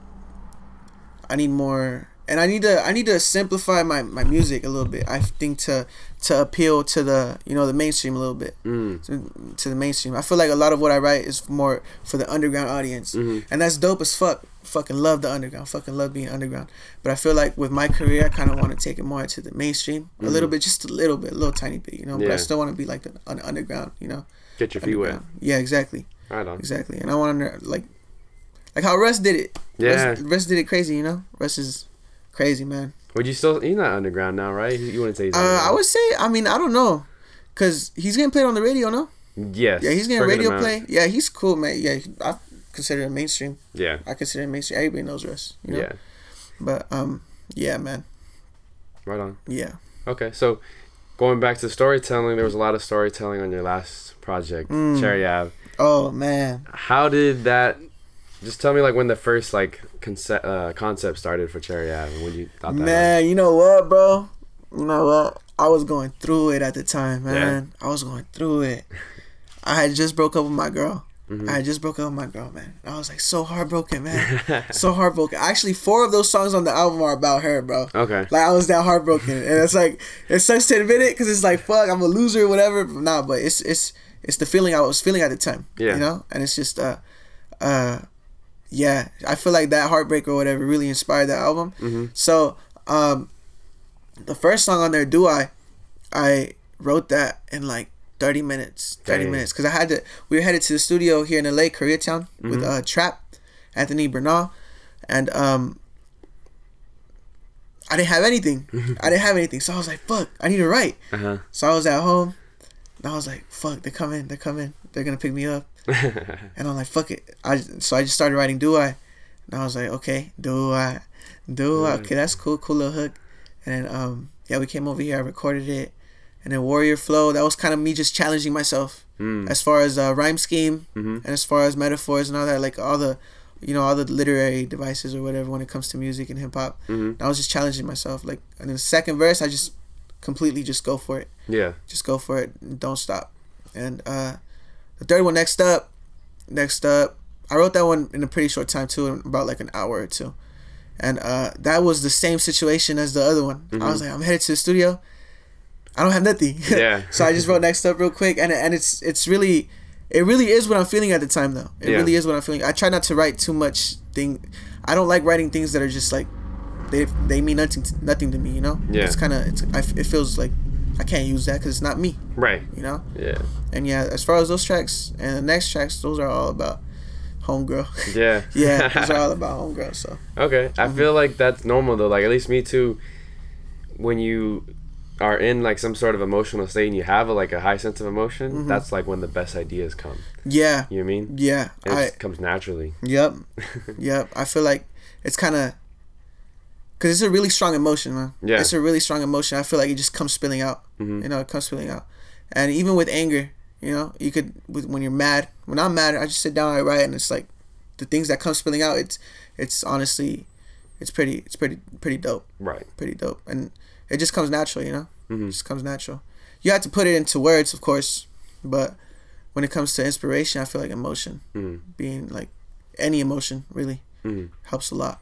I need more, and I need to I need to simplify my my music a little bit. I think to to appeal to the you know the mainstream a little bit. Mm. to, to the mainstream. I feel like a lot of what I write is more for the underground audience, Mhm. and that's dope as fuck. Fucking love the underground. Fucking love being underground. But I feel like with my career, I kind of want to take it more to the mainstream a little bit, just a little bit, a little tiny bit, you know. But I still want to be like the un- underground, you know. Get your feet wet. Yeah, exactly, Right on. exactly. And I want to like, like how Russ did it. Yeah. Russ, Russ did it crazy, you know. Russ is crazy, man. Would you still? He's not underground now, right? You wouldn't say he's. Uh, I would say, I mean, I don't know, cause he's getting played on the radio, no? Yes. Yeah, he's getting for a good radio play. Yeah, he's cool, man. Yeah, I consider him mainstream. Yeah. I consider him mainstream. Everybody knows Russ. You know? Yeah. But um, yeah, man. Right on. Yeah. Okay, so going back to storytelling, there was a lot of storytelling on your last project, Mm. Cherry Ave. Oh man. How did that? Just tell me like when the first like concept uh, concept started for Cherry Ave and when you thought that. was- Man, you know what, bro? You know what? I was going through it at the time, man. I was going through it. I had just broke up with my girl. Mhm. I had just broke up with my girl, man. I was like so heartbroken, man. so heartbroken. Actually, four of those songs on the album are about her, bro. Okay. Like I was that heartbroken, and it's like it sucks to admit it because it's like fuck, I'm a loser, whatever. Nah, but it's it's it's the feeling I was feeling at the time. Yeah. You know, and it's just uh, uh, yeah. I feel like that heartbreak or whatever really inspired the album. Mhm. So um, the first song on there, "Do I," I wrote that in like. 30 minutes 30 Dang. minutes because i had to we were headed to the studio here in la koreatown with Mhm. uh trap anthony bernal and um I didn't have anything. I didn't have anything. So I was like, fuck, I need to write. Uh huh. So I was at home. And I was like, fuck, they're coming, they're coming. They're gonna pick me up. And I'm like, fuck it. I so I just started writing do I. And I was like, okay, do I do I okay, that's cool, cool little hook. And then um yeah, we came over here, I recorded it. And then Warrior Flow, that was kind of me just challenging myself Mm. as far as uh, rhyme scheme Mhm. and as far as metaphors and all that, like all the you know, all the literary devices or whatever when it comes to music and hip hop. Mhm. I was just challenging myself. Like, and then the second verse, I just completely just go for it. Yeah. Just go for it. Don't stop. And uh, the third one, next up, next up, I wrote that one in a pretty short time too, in about like an hour or two. And uh, that was the same situation as the other one. I was like, I'm headed to the studio. I don't have nothing. Yeah. so I just wrote next up real quick, and and it's it's really, it really is what I'm feeling at the time though. It Yeah. really is what I'm feeling. I try not to write too much thing. I don't like writing things that are just like, they they mean nothing to, nothing to me. You know. Yeah. It's kind of it's I, it feels like I can't use that because it's not me. Right. You know. Yeah. And yeah, as far as those tracks and the next tracks, those are all about homegirl. Yeah. yeah, those are all about homegirl. So Okay, I Mm-hmm. feel like that's normal though. Like at least me too. When you are in like some sort of emotional state and you have a, like a high sense of emotion, Mm-hmm. that's like when the best ideas come. yeah, You know I mean? yeah, It I comes naturally. yep, yep. I feel like it's kind of because it's a really strong emotion, man. Yeah. it's a really strong emotion. I feel like it just comes spilling out. Mm-hmm. You know, it comes spilling out, and even with anger, you know, you could with when you're mad. When I'm mad, I just sit down, I write, and it's like the things that come spilling out. It's it's honestly, it's pretty, it's pretty, pretty dope. Right. pretty dope, and it just comes natural, you know. mm-hmm. It just comes natural. You have to put it into words, of course, but when it comes to inspiration, I feel like emotion, Mhm. being like any emotion, really Mhm. helps a lot.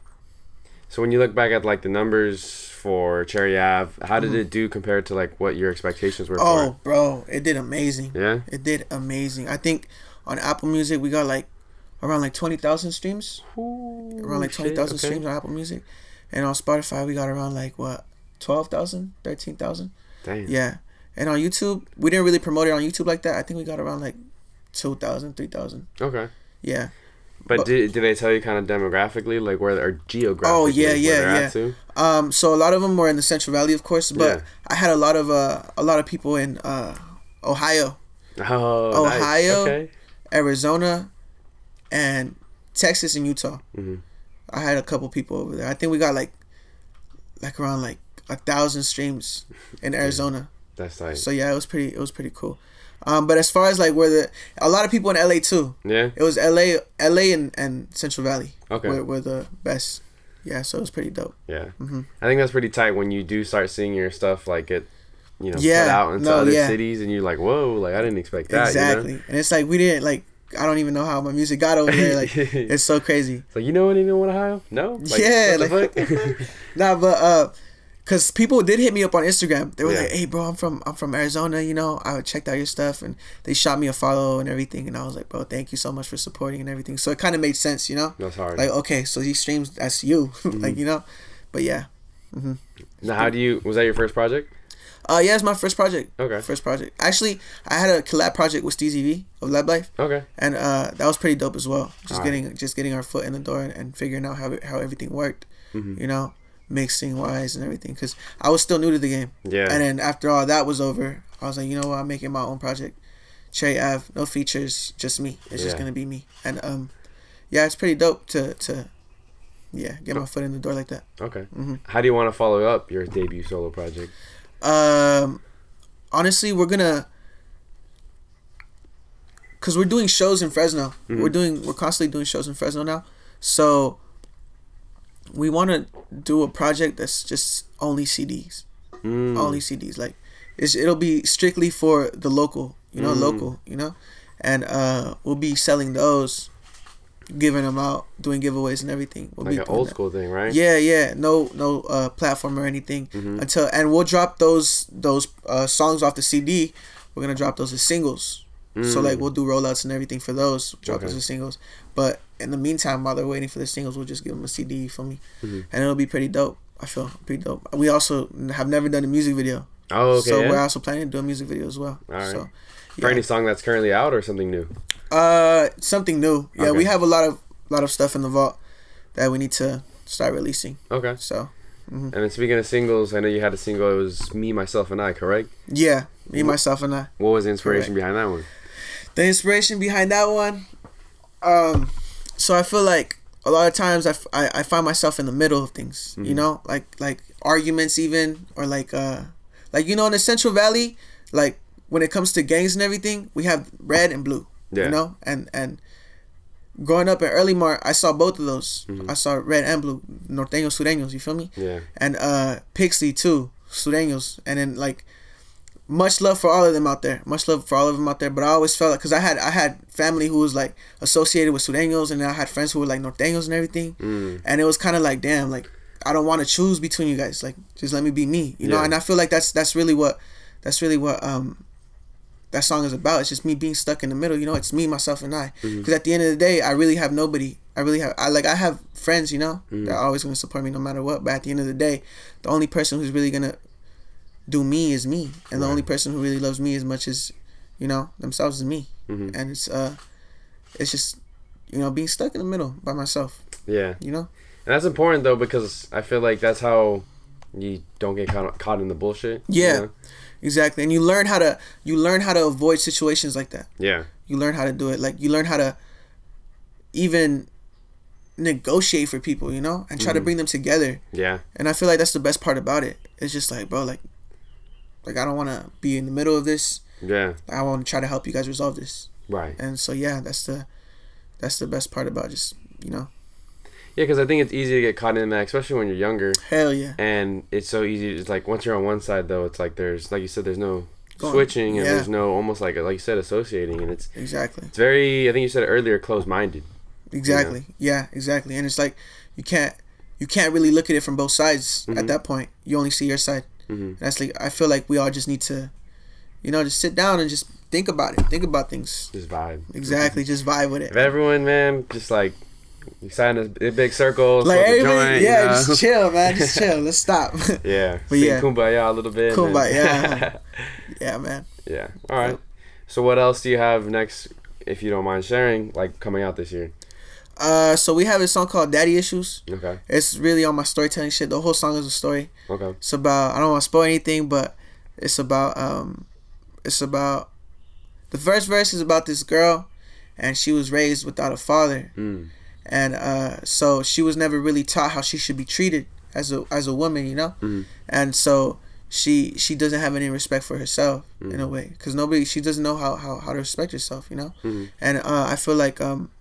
So when you look back at like the numbers for Cherry Ave, how Mm-hmm. did it do compared to like what your expectations were Oh, bro, it did amazing. Yeah. It did amazing. I think on Apple Music we got like around like twenty thousand streams, around like twenty thousand okay. streams on Apple Music, and on Spotify we got around like what 12,000, 13,000. Damn. Yeah. And on YouTube, we didn't really promote it on YouTube like that. I think we got around like 2,000, 3,000. Okay. Yeah. But, But- did, did they tell you kind of demographically, like where or geographically? Oh, yeah, yeah, yeah. Um, so a lot of them were in the Central Valley, of course, but Yeah. I had a lot of uh, a lot of people in uh, Ohio, Oh, nice. Ohio. Okay. Arizona, and Texas and Utah. Mhm. I had a couple people over there. I think we got like like around like a thousand streams in Arizona. That's like So yeah, it was pretty. It was pretty cool. Um, but as far as like where the a lot of people in LA too. yeah. It was LA, LA and, and Central Valley. Okay. Were, were the best. Yeah, so it was pretty dope. Yeah, Mhm. I think that's pretty tight when you do start seeing your stuff like it, you know, Yeah, put out into no, other yeah. cities, and you're like, whoa, like I didn't expect that. exactly. You know? And it's like we didn't like. I don't even know how my music got over there. Like it's so crazy. It's like you know anyone in Ohio? No. Like, yeah, like nah, but uh, cause people did hit me up on Instagram. They were Yeah. like, "Hey, bro, I'm from I'm from Arizona. You know, I checked out your stuff, and they shot me a follow and everything. And I was like, bro, thank you so much for supporting and everything. So it kind of made sense, you know. that's hard. Like, okay, so these streams, that's you, Mm-hmm. like you know. But yeah, Mm-hmm. now, how do you? Was that your first project? uh, yeah, it's my first project. Okay. First project. Actually, I had a collab project with Steezy V of Lab Life. Okay. and uh, that was pretty dope as well. Just Alright. getting just getting our foot in the door and, and figuring out how how everything worked, Mm-hmm. you know, mixing wise and everything. Because I was still new to the game, Yeah. and then after all that was over, I was like, you know what, I'm making my own project, Cherry Ave, no features, just me. It's just gonna be me, and um, yeah, it's pretty dope to to, yeah, get my foot in the door like that. Okay. Mm-hmm. How do you want to follow up your debut solo project? Um, honestly, we're gonna. Cause we're doing shows in Fresno. Mm-hmm. We're doing we're constantly doing shows in Fresno now. So we want to do a project that's just only CDs, Mm. only CDs. Like it's, it'll be strictly for the local, you know, Mm. local, you know, and uh, we'll be selling those, giving them out, doing giveaways and everything. We'll Like be an old that. school thing, right? Yeah, yeah. No, no uh, platform or anything Mm-hmm. until, and we'll drop those those uh, songs off the CD. We're gonna drop those as singles. So like we'll do rollouts and everything for those. Drop Mm. Okay. as singles. But in the meantime, while they're waiting for the singles, we'll just give them a CD for me, Mm-hmm. and it'll be pretty dope. I feel pretty dope. We also have never done a music video, Oh, okay. so yeah? we're also planning to do a music video as well. All right. So, For any song that's currently out or something new? uh, something new. Yeah, we have a lot of lot of stuff in the vault that we need to start releasing. Okay. So And then speaking of singles, I know you had a single. It was "Me, Myself, and I," correct? yeah, me, myself, and I. What was the inspiration behind that one? The inspiration behind that one um so i feel like a lot of times i, f- I, I find myself in the middle of things you know? Like like arguments even or like uh like you know in the central valley like when it comes to gangs and everything we have red and blue Yeah. you know? And and growing up in Earlimart i saw both of those. I saw red and blue norteños sureños you feel me? Yeah. and uh Pixley too, Sureños, and then like much love for all of them out there, much love for all of them out there. But I always felt like because I had I had family who was like associated with Sureños, and I had friends who were like Norteños and everything, Mm. and it was kind of like damn, like I don't want to choose between you guys, like just let me be me, you know. Yeah. And I feel like that's that's really what that's really what um that song is about. It's just me being stuck in the middle, you know. It's me, myself, and I. Mm-hmm. Because at the end of the day, I really have nobody. I really have. I like. I have friends, you know, Mm-hmm. that are always gonna support me no matter what. But at the end of the day, the only person who's really gonna do me is me, and the only person who really loves me as much as, you know, themselves is me. Mhm. And it's uh, it's just, you know, being stuck in the middle by myself. Yeah. You know. And that's important though because I feel like that's how you don't get caught caught in the bullshit. you Yeah. know? Exactly. And you learn how to you learn how to avoid situations like that. Yeah. you learn how to do it like you learn how to even negotiate for people you know and try to bring them together Yeah. and i feel like that's the best part about it it's just like bro like like i don't want to be in the middle of this Yeah. i want to try to help you guys resolve this Right. and so yeah that's the that's the best part about just you know Yeah, because I think it's easy to get caught in that, especially when you're younger. hell yeah And it's so easy. It's like once you're on one side, though, it's like there's, like you said, there's no Going- switching, and yeah. there's no almost like like you said, associating, and it's exactly it's very. I think you said it earlier, closed-minded. exactly yeah exactly and it's like you can't you can't really look at it from both sides mm-hmm. at that point you only see your side Mhm. that's like i feel like we all just need to you know just sit down and just think about it think about things Just vibe. exactly just vibe with it If everyone, man, just like you sign a, a big circle, like everybody, joint, yeah you know? just chill man just chill let's stop yeah, But sing yeah. kumbaya a little bit. Kumbaya. yeah man yeah. All right. So what else do you have next, if you don't mind sharing, like coming out this year? Uh, so we have a song called "Daddy Issues." Okay. It's really on my storytelling shit. The whole song is a story. Okay. It's about I don't want to spoil anything, but it's about um, it's about the first verse is about this girl, and she was raised without a father, Mm. and uh, so she was never really taught how she should be treated as a as a woman, you know, Mhm. and so she she doesn't have any respect for herself in Mm-hmm. a way because nobody she doesn't know how, how how to respect herself, you know, Mhm. and uh, I feel like um,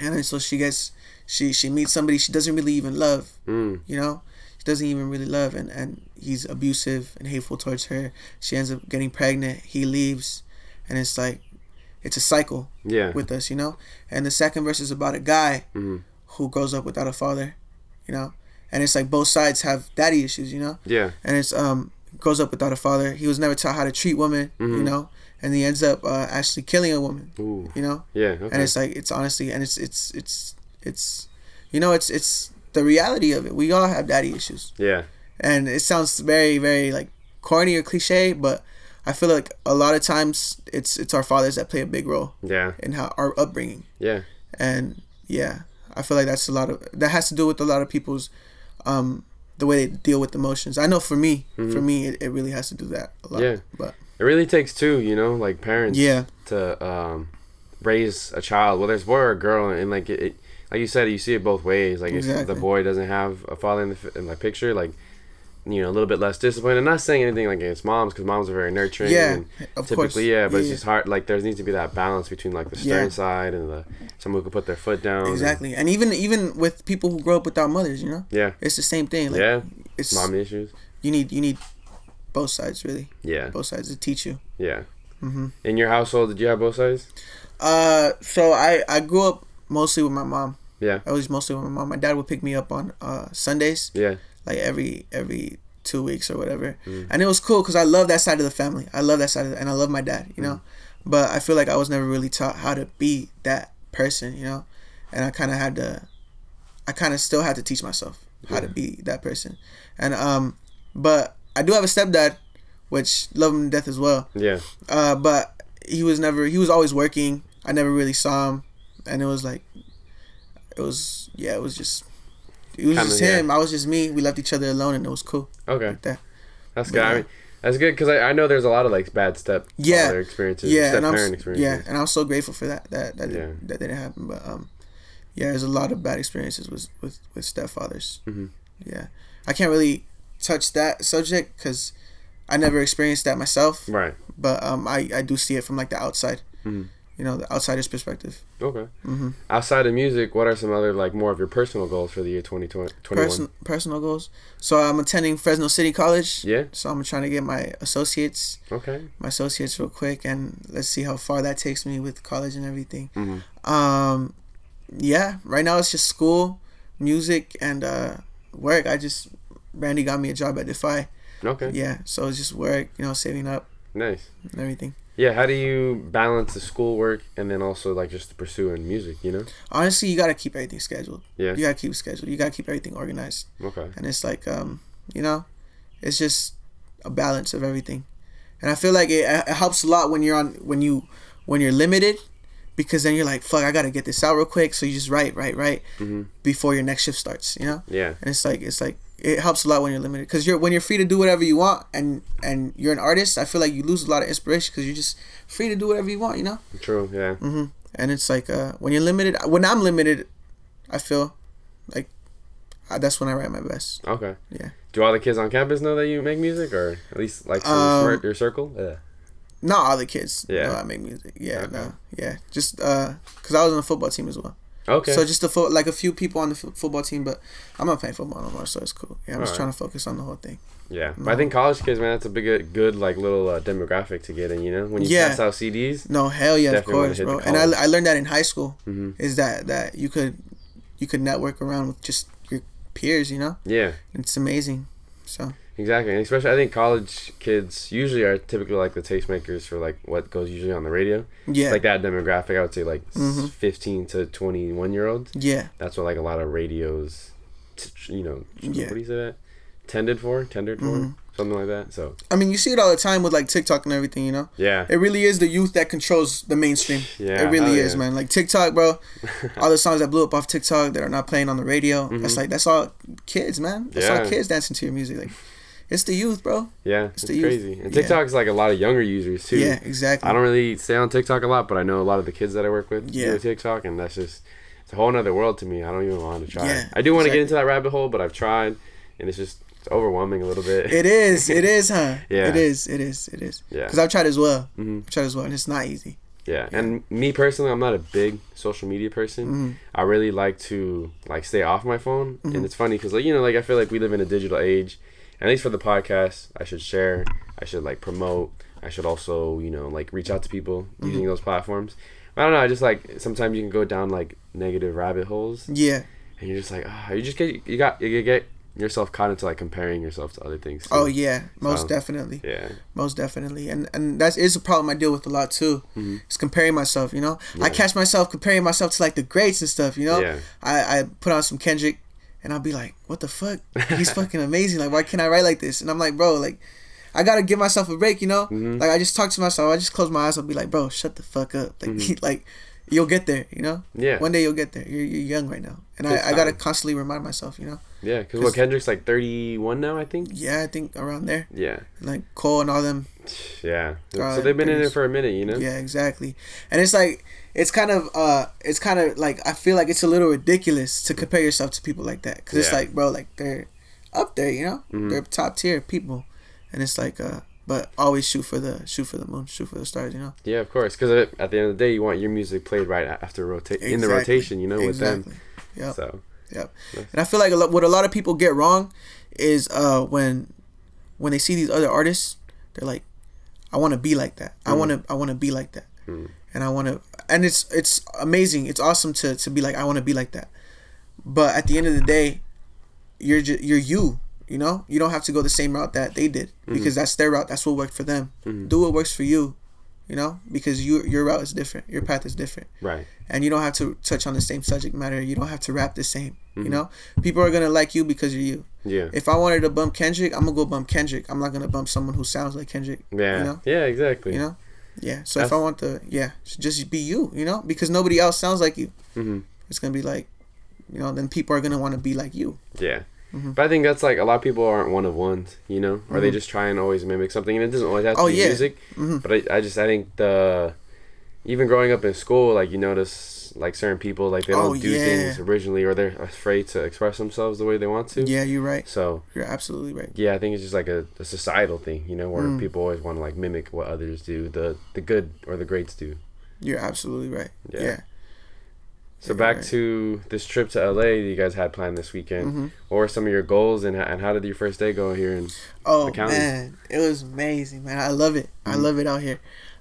and then so she gets she she meets somebody she doesn't really even love, Mm. you know she doesn't even really love and and he's abusive and hateful towards her she ends up getting pregnant he leaves and it's like it's a cycle Yeah. with us you know and the second verse is about a guy Mhm. who grows up without a father you know and it's like both sides have daddy issues you know Yeah. and it's um grows up without a father he was never taught how to treat women you Mhm. know and he ends up uh, actually killing a woman Ooh. you know Yeah. Okay. and it's like it's honestly and it's it's it's it's you know it's it's the reality of it we all have daddy issues yeah. and it sounds very very like corny or cliche but i feel like a lot of times it's it's our fathers that play a big role Yeah. in how our upbringing Yeah. and yeah i feel like that's a lot of that has to do with a lot of people's um the way they deal with emotions i know for me for me it, it really has to do that a lot Mm-hmm. Yeah. but It really takes two, you know, like parents. yeah to um, raise a child, whether it's boy or a girl, and like it, it like you said, you see it both ways. Like if the boy doesn't have a father in the in the picture, like you know, a little bit less discipline. I'm not saying anything like against moms because moms are very nurturing. Yeah, and of typically, course. yeah, but it's just hard. Like there needs to be that balance between like the stern Yeah. side and the someone who can put their foot down. exactly and even even with people who grow up without mothers you know yeah, it's the same thing like yeah, it's mom issues. you need you need both sides really. Yeah, both sides to teach you. Yeah. hmm In your household, did you have both sides? uh so i i grew up mostly with my mom. Yeah. i was mostly with my mom. My dad would pick me up on uh sundays. Yeah, like every every two weeks or whatever. Mm. and it was cool because i love that side of the family. I love that side of the, and i love my dad you Mm. know but i feel like i was never really taught how to be that person you know? And i kind of had to i kind of still had to teach myself how to be that person. And um but i do have a stepdad which love him to death as well yeah, uh, but he was never. He was always working. I never really saw him, and it was like, it was yeah. It was just. It was Kinda, just yeah. him. I was just me. We left each other alone, and it was cool okay. like that. That's But, good. I mean, that's good because I, I know there's a lot of like bad step Yeah. experiences, Yeah, step and I'm experiences. yeah, and I'm so grateful for that. That that Yeah. didn't, that didn't happen, but um, yeah, there's a lot of bad experiences with with with stepfathers. Mhm. Yeah, I can't really touch that subject because I never experienced that myself. Right. But um, I I do see it from like the outside. Mhm. You know, the outsider's perspective. Okay. hmm Outside of music, what are some other like more of your personal goals for the year 2020, Person, personal goals. So I'm attending Fresno City College. Yeah. So I'm trying to get my associates, Okay. my associates real quick, and let's see how far that takes me with college and everything. Mhm. Um, yeah. Right now it's just school, music, and uh, work. I just Randy got me a job at Defy. Okay. Yeah. So it's just work, you know, saving up Nice. and everything. Yeah. How do you balance the schoolwork and then also like just pursuing music? You know. Honestly, you gotta keep everything scheduled. Yeah. You gotta keep scheduled. You gotta keep everything organized. Okay. and it's like um you know it's just a balance of everything and i feel like it, it helps a lot when you're on when you when you're limited because then you're like fuck i gotta get this out real quick so you just write write write Mhm. before your next shift starts you know Yeah. and it's like it's like it helps a lot when you're limited because you're when you're free to do whatever you want and and you're an artist i feel like you lose a lot of inspiration because you're just free to do whatever you want you know True. Yeah. hmm and it's like uh when you're limited when i'm limited i feel like uh, that's when i write my best Okay. Yeah. Do all the kids on campus know that you make music, or at least like Um, your, circle? Yeah. Not all the kids. Yeah. know I make music. Yeah, Okay. no, yeah. Just uh, cause I was on the football team as well. Okay. So just a fo- like a few people on the f- football team, but I'm not playing football no more, so it's cool. Yeah, I'm just Alright. trying to focus on the whole thing. yeah. But I think college kids, man, that's a big, good like little uh, demographic to get in. You know, when you Yeah. pass out CDs. No, hell yeah, of course, bro. And. I, I learned that in high school. hmm Is that that you could you could network around with just your peers. You know, Yeah. it's amazing. So Exactly, and especially I think college kids usually are typically like the tastemakers for like what goes usually on the radio. yeah, Like that demographic, I would say like Mhm. fifteen to twenty one year olds. yeah, That's what like a lot of radios, t- you know, Yeah. what do you say that? Tended for, tendered for. Mhm. something like that. So I mean, you see it all the time with like TikTok and everything. You know, yeah, it really is the youth that controls the mainstream. Yeah, it really is, yeah. man. Like TikTok, bro. all the songs that blew up off TikTok that are not playing on the radio. That's like that's all kids, man. That's all Mm-hmm. Kids dancing to your music. Like, it's the youth, bro. yeah, it's, the youth. crazy. And Yeah. TikTok's like a lot of younger users too. Yeah, exactly. I don't really stay on TikTok a lot, but I know a lot of the kids that I work with Yeah. do TikTok, and that's just it's a whole nother world to me. I don't even want to try. Yeah, I do want to get into that rabbit hole, but I've tried, and it's just it's overwhelming a little bit. It is. It is, huh? Yeah. It is. It is. It is. Yeah. Because I've tried as well. Mhm. I've tried as well, and it's not easy. Yeah, and me personally, I'm not a big social media person. Mm-hmm. I really like to like stay off my phone, and it's funny because like you know like I feel like we live in a digital age. At least for the podcast, I should share. I should like promote. I should also you know like reach out to people Mm-hmm. using those platforms. I don't know. I just like sometimes you can go down like negative rabbit holes, Yeah. and you're just like ah, you just get you got you get yourself caught into like comparing yourself to other things. too. Oh yeah. Most Um, definitely. yeah, Most definitely. And and that is a problem I deal with a lot too. Mm-hmm. It's comparing myself. You know, yeah. I catch myself comparing myself to like the greats and stuff. You know, Yeah. I I put on some Kendrick, and I'll be like, what the fuck? He's fucking amazing. Like, why can't I write like this? And I'm like, bro, like. I gotta give myself a break, you know. Mm-hmm. Like I just talk to myself. I just close my eyes. I'll be like, "Bro, shut the fuck up." Like, like you'll get there, you know. Mm-hmm. Yeah. One day you'll get there. You're, you're young right now, and I, I gotta constantly remind myself, you know. Yeah. because what Kendrick's like 31 now, I think. Yeah, I think around there, Yeah, like Cole and all them. yeah. Uh, so they've been in it for a minute, you know. Yeah, exactly. And it's like it's kind of uh it's kind of like I feel like it's a little ridiculous to compare yourself to people like that because it's like bro like they're up there, you know, Mhm. they're top tier people, and it's like uh but always shoot for the shoot for the moon, shoot for the stars, you know. Yeah, of course. Because at the end of the day, you want your music played right after rotate in the rotation, you know, with exactly. them. Yeah. So Yep. Nice. And I feel like a lot, what a lot of people get wrong is uh when when they see these other artists, they're like, I want to be like that. I want to I want to be like that. Mhm. And I want to and it's it's amazing. It's awesome to to be like I want to be like that. But at the end of the day, you're just, you're you. You know, you don't have to go the same route that they did because that's their route. That's what worked for them. Do what works for you. You know, because you your route is different. Your path is different right. And you don't have to touch on the same subject matter. You don't have to rap the same. You know, people are gonna like you because you're you. Yeah. If I wanted to bump Kendrick, I'm gonna go bump Kendrick. I'm not gonna bump someone who sounds like Kendrick. Yeah. You know, Yeah. Exactly. you know, yeah. So if I want to, yeah, just be you. You know, because nobody else sounds like you. hmm It's gonna be like, you know, then people are gonna want to be like you. Yeah. Mm-hmm. But I think that's like a lot of people aren't one of ones, you know, or they just try and always mimic something, and it doesn't always have to Oh, be yeah. music. Mhm. But I, I just I think the even growing up in school, like you notice like certain people like they don't Oh, do yeah. things originally, or they're afraid to express themselves the way they want to. Yeah, you're right. So You're absolutely right. yeah, I think it's just like a, a societal thing, you know, where Mm. people always want to like mimic what others do, the the good or the greats do. You're absolutely right. Yeah. Yeah. So Yeah, back right. to this trip to LA that you guys had planned this weekend. Mhm. What were some of your goals and and how did your first day go here? And Oh the county. man, it was amazing, man. I love it. I Mhm. love it out here.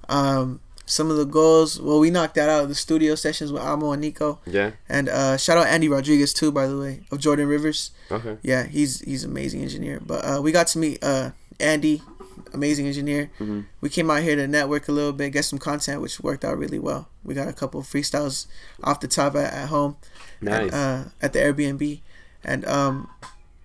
Um, some of the goals. Well, we knocked that out. Of the studio sessions with Amo and Nico, yeah, and uh, shout out Andy Rodriguez too, by the way, of Jordan Rivers. okay, Yeah, he's he's amazing engineer. But uh, we got to meet uh, Andy, amazing engineer. Mhm. We came out here to network a little bit, get some content, which worked out really well. We got a couple of freestyles off the top at, at home nice. at, uh, at the Airbnb. And um,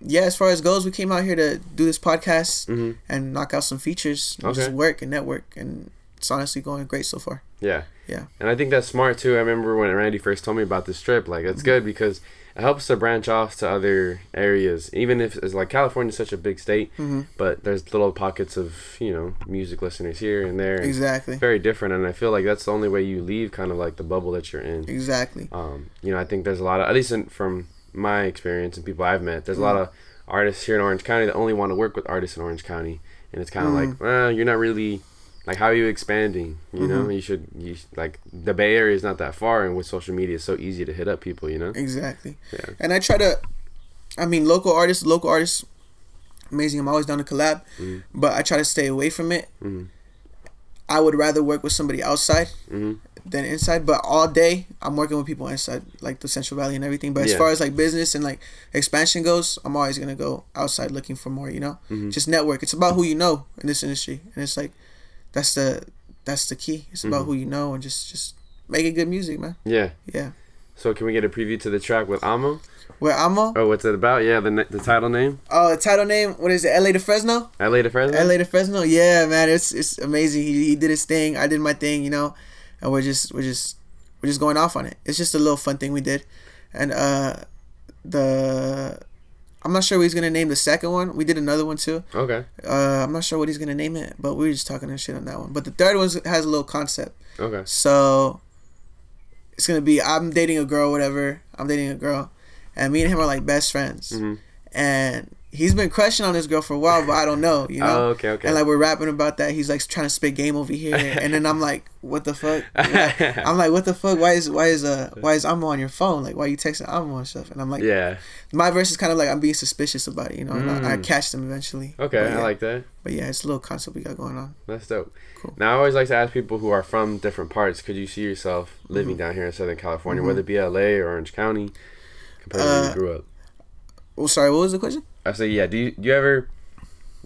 yeah, as far as goes, we came out here to do this podcast hmm and knock out some features, and just work and network, and it's honestly going great so far. Yeah. Yeah. And I think that's smart too. I remember when Randy first told me about this trip, like Mm-hmm. it's good because it helps to branch off to other areas. Even if it's like California's such a big state, Mhm. but there's little pockets of, you know, music listeners here and there. and Exactly, Very different and I feel like that's the only way you leave kind of like the bubble that you're in. exactly. Um, you know, I think there's a lot of at least in, from my experience and people I've met, there's a lot Mm. of artists here in Orange County that only want to work with artists in Orange County. And it's kind of Mm. like, well, you're not really like how are you expanding you know Mhm. you should you sh- like the bay area is not that far and with social media it's so easy to hit up people you know Exactly. Yeah. And I try to, I mean, local artists, local artists, amazing. I'm always down to collab, Mhm. but I try to stay away from it. Mhm. I would rather work with somebody outside hmm than inside, but all day I'm working with people inside, like the Central Valley and everything. But as Yeah. far as like business and like expansion goes, I'm always gonna go outside looking for more. You know, Mhm. just network. It's about who you know in this industry, and it's like that's the that's the key. It's about Mhm. who you know and just just making good music, man. yeah Yeah. So can we get a preview to the track with Amo? With Amo? Oh, what's it about? Yeah, the the title name. Oh, the title name. What is it? L.A. to Fresno. L.A. to Fresno. L.A. to Fresno. Yeah, man, it's it's amazing. He, he did his thing. I did my thing. You know, and we're just we're just we're just going off on it. It's just a little fun thing we did, and uh, the I'm not sure what he's gonna name the second one. We did another one too. Okay. Uh, I'm not sure what he's gonna name it, but we were just talking and shit on that one. But the third one has a little concept. Okay. So it's gonna be I'm dating a girl, whatever. I'm dating a girl, and me and him are like best friends. Mhm. And he's been crushing on this girl for a while, but I don't know, you know. Oh, okay, okay. And like we're rapping about that. He's like trying to spit game over here, and then I'm like, what the fuck? I'm like, what the fuck? Why is why is uh why is Amo on your phone? Like why you texting Amo and stuff? And I'm like, yeah. my verse is kind of like I'm being suspicious about it, you know. And I, I Mm. catch them eventually. Okay, yeah, I like that. But yeah, it's a little concept we got going on. That's dope. Cool. Now I always like to ask people who are from different parts, could you see yourself living Mm-hmm. down here in Southern California, whether it be LA or Orange County, compared to where Uh, you grew up? Oh, sorry, what was the question? I say yeah. Do you do you ever,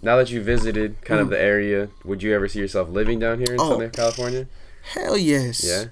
now that you visited kind of the area, would you ever see yourself living down here in. Oh. Southern California? Hell yes. Yeah.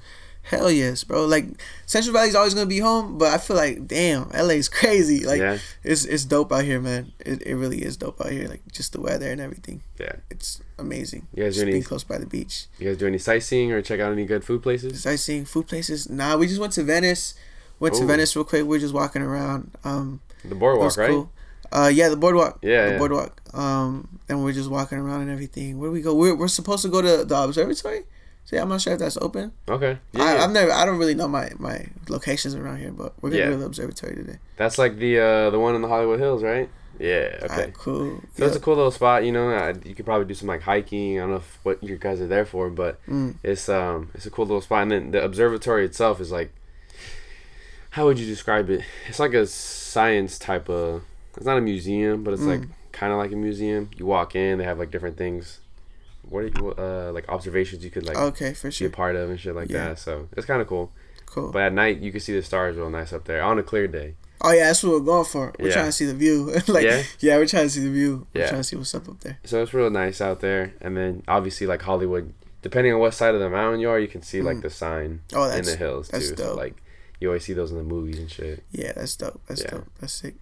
Hell yes, bro. Like Central Valley's always gonna be home, but I feel like damn, LA's crazy. Like Yeah. it's it's dope out here, man. It, it really is dope out here. Like just the weather and everything. Yeah. It's amazing. You guys just do any- being close by the beach. You guys do any sightseeing or check out any good food places? Sightseeing, food places. Nah, we just went to Venice. Went to Ooh. Venice real quick. We are just walking around. Um, The it boardwalk, was right? cool. Uh, yeah, the boardwalk. Yeah, the yeah. boardwalk. Um, and we're just walking around and everything. Where do we go? We're we're supposed to go to the observatory. So yeah, I'm not sure if that's open. Okay. Yeah. I, yeah. I've never. I don't really know my my locations around here, but we're gonna Yeah. go to the observatory today. That's like the uh the one in the Hollywood Hills, right? Yeah. Okay. Alright, cool. So it's a cool little spot, you know. Uh, you could probably do some like hiking. I don't know if, what you guys are there for, but Mm. it's um it's a cool little spot. And then the observatory itself is like, how would you describe it? It's like a science type of. It's not a museum, but it's like Mm. kind of like a museum. You walk in, they have like different things. What are you uh like observations you could like okay, for be a sure. part of and shit like Yeah. that. So it's kind of cool. Cool. But at night you can see the stars real nice up there on a clear day. oh yeah, that's what we're going for. We're Yeah. trying to see the view. like Yeah? yeah? we're trying to see the view. We're Yeah. trying to see what's up up there. So it's real nice out there. And then obviously like Hollywood, depending on what side of the mountain you are, you can see like Mm. the sign Oh, in the hills too. So like you always see those in the movies and shit. yeah, that's dope. That's Yeah. dope. That's sick.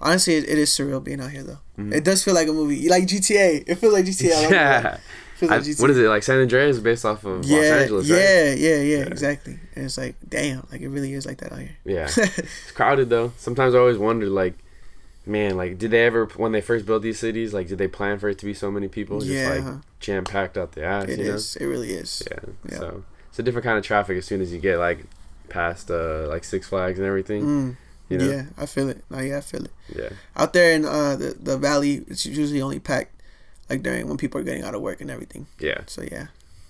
Honestly, it, it is surreal being out here though. Mhm. It does feel like a movie, like GTA. It feels like GTA. That. yeah. It feels I- like what is it like? San Andreas is based off of Yeah, Los Angeles, yeah, right? yeah, yeah, Yeah. exactly. And it's like, damn, like it really is like that out here. Yeah. It's crowded though. Sometimes I always wonder like. Man, like, did they ever, when they first built these cities, like, did they plan for it to be so many people? Just, Yeah. like, jam packed out the ass, It you know? It really is. Yeah. Yeah. So it's a different kind of traffic as soon as you get like past uh like Six Flags and everything. Mm, You know? Yeah, I feel it. Yeah, I feel it. Yeah. Out there in uh, the the valley, it's usually only packed like during when people are getting out of work and everything. Yeah. So yeah,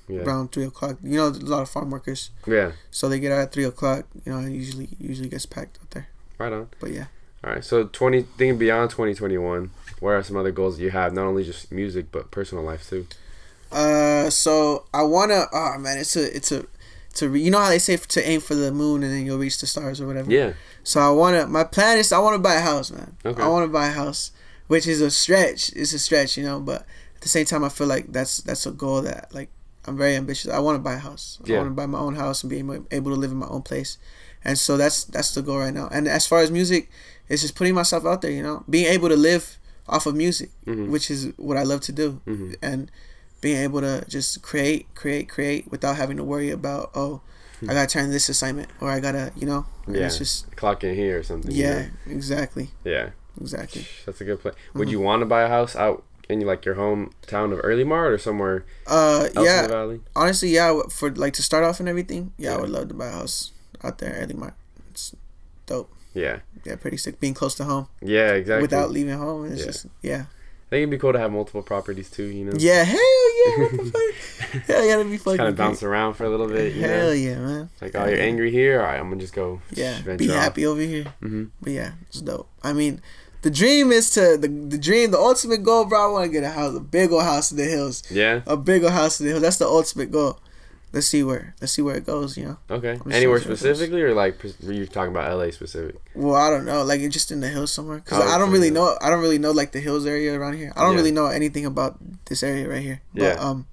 Yeah. around three o'clock. You know, there's a lot of farm workers, Yeah. so they get out at three o'clock. You know, it usually usually gets packed out there. Right on. But yeah, All right. So twenty thinking beyond twenty twenty one. What are some other goals you have? Not only just music, but personal life too. uh, so I wanna. Oh man, it's a it's a to re- you know how they say to aim for the moon and then you'll reach the stars or whatever. Yeah. So I wanna. My plan is I wanna buy a house, man. Okay. I wanna buy a house, which is a stretch. It's a stretch, you know. But at the same time, I feel like that's that's a goal that like I'm very ambitious. I want to buy a house. Yeah. I want to buy my own house and be able able to live in my own place. And so that's that's the goal right now. And as far as music, it's just putting myself out there. You know, being able to live off of music, Mhm. which is what I love to do, Mhm. and being able to just create, create, create without having to worry about oh. I gotta turn this assignment, or I gotta, you know, Yeah. it's just Clock in here or something. you yeah, know? exactly, Yeah. exactly. That's a good plan. Would Mm-hmm. you want to buy a house out in like your hometown of Earlimart or somewhere Uh, yeah, the valley? honestly, yeah, for like to start off and everything, yeah, Yeah. I would love to buy a house out there, Earlimart. It's dope. Yeah. Yeah, pretty sick. Being close to home Yeah. Exactly. without leaving home, it's Yeah. just yeah, I think it'd be cool to have multiple properties too. You know. yeah, hell yeah, what the fuck? Hell yeah, that'd be fucking Kind of bounce around for a little bit. You Hell know. yeah, man. Like, oh, you're angry here. All right, I'm gonna just go. Yeah, be off. happy over here. Mm-hmm. But yeah, it's dope. I mean, the dream is to the the dream, the ultimate goal, bro. I want to get a house, a big old house in the hills, Yeah. a big old house in the hills. That's the ultimate goal. Let's see where let's see where it goes. You know. Okay. Anywhere sure it is. specifically, or like you talking about LA specific? Well, I don't know, like just in the hills somewhere, cause Oh, I don't okay, really know. I don't really know like the hills area around here. I don't Yeah. really know anything about this area right here. But Yeah. um,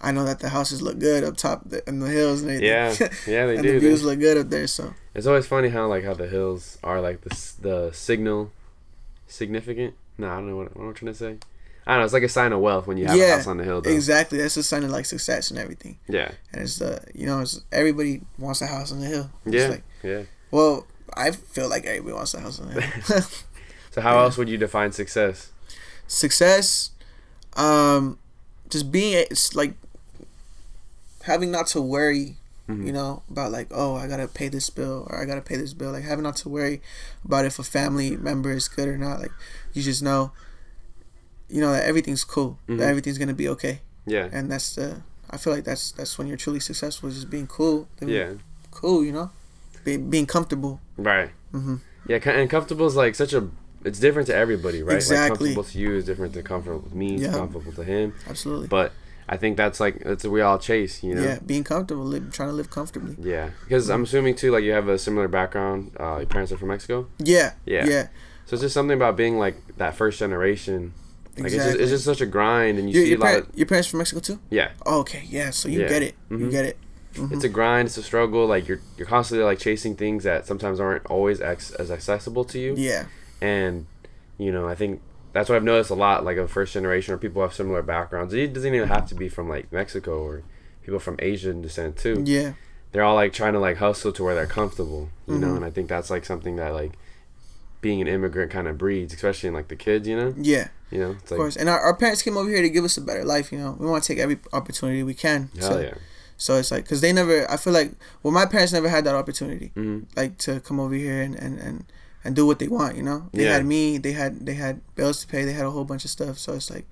I know that the houses look good up top in the hills and everything. Yeah, yeah, they and do. The views They- look good up there. So It's always funny how like how the hills are like the the signal significant. No, I don't know what, what I'm trying to say. I don't know. It's like a sign of wealth when you have a house on the hill. Though. exactly, that's a sign of like success and everything. Yeah, And it's uh, you know, it's everybody wants a house on the hill. It's yeah, like, yeah. well, I feel like everybody wants a house on the hill. So how Yeah. else would you define success? success um just being it's like having not to worry Mhm. you know about like oh i gotta pay this bill or i gotta pay this bill like having not to worry about if a family member is good or not like you just know you know that everything's cool Mhm. that everything's gonna be okay Yeah, and that's the i feel like that's that's when you're truly successful is just being cool yeah, cool you know Be, being comfortable right. hmm Yeah, and comfortable is like such a. It's different to everybody, right? Like Exactly. comfortable to you is different to comfortable to me. Yeah. comfortable to him. absolutely But I think that's like that's what we all chase, you know. yeah being comfortable live, trying to live comfortably Yeah, because I'm assuming too, like you have a similar background. Uh, your parents are from Mexico, yeah Yeah. yeah so it's just something about being like that first generation. Like it's, just, Exactly. it's just such a grind, and you Your, see your, a lot par- of your parents from Mexico too? yeah. Oh, okay, yeah. So you Yeah. get it. You Mhm. get it. Mhm. It's a grind. It's a struggle. Like you're you're constantly like chasing things that sometimes aren't always ex- as accessible to you. yeah, And you know, I think that's what I've noticed a lot. Like of first generation or people have similar backgrounds. It doesn't even have to be from like Mexico or people from Asian descent too. yeah, they're all like trying to like hustle to where they're comfortable, you know. Mhm. And I think that's like something that like being an immigrant kind of breeds, especially in like the kids, you know. yeah. You know, it's Of like course. And our, our parents came over here to give us a better life. You know, we want to take every opportunity we can. hell so, yeah. So it's like, cause they never. I feel like, well, my parents never had that opportunity, hmm like to come over here and and and, and do what they want. You know, they Yeah. had me. They had they had bills to pay. They had a whole bunch of stuff. So it's like,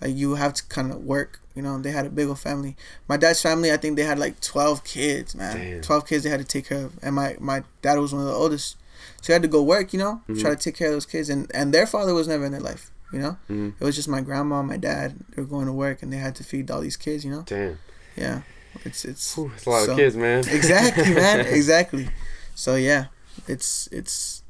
like you have to kind of work. You know, they had a big old family. My dad's family, I think they had like twelve kids, man. Damn. Twelve kids they had to take care of, and my my dad was one of the oldest, so he had to go work. You know, Mhm. try to take care of those kids, and and their father was never in their life. You know, hmm it was just my grandma, and my dad. They were going to work, and they had to feed all these kids. You know, Damn, yeah, it's it's Whew, it's a lot so- of kids, man. exactly, man, exactly. So yeah, it's it's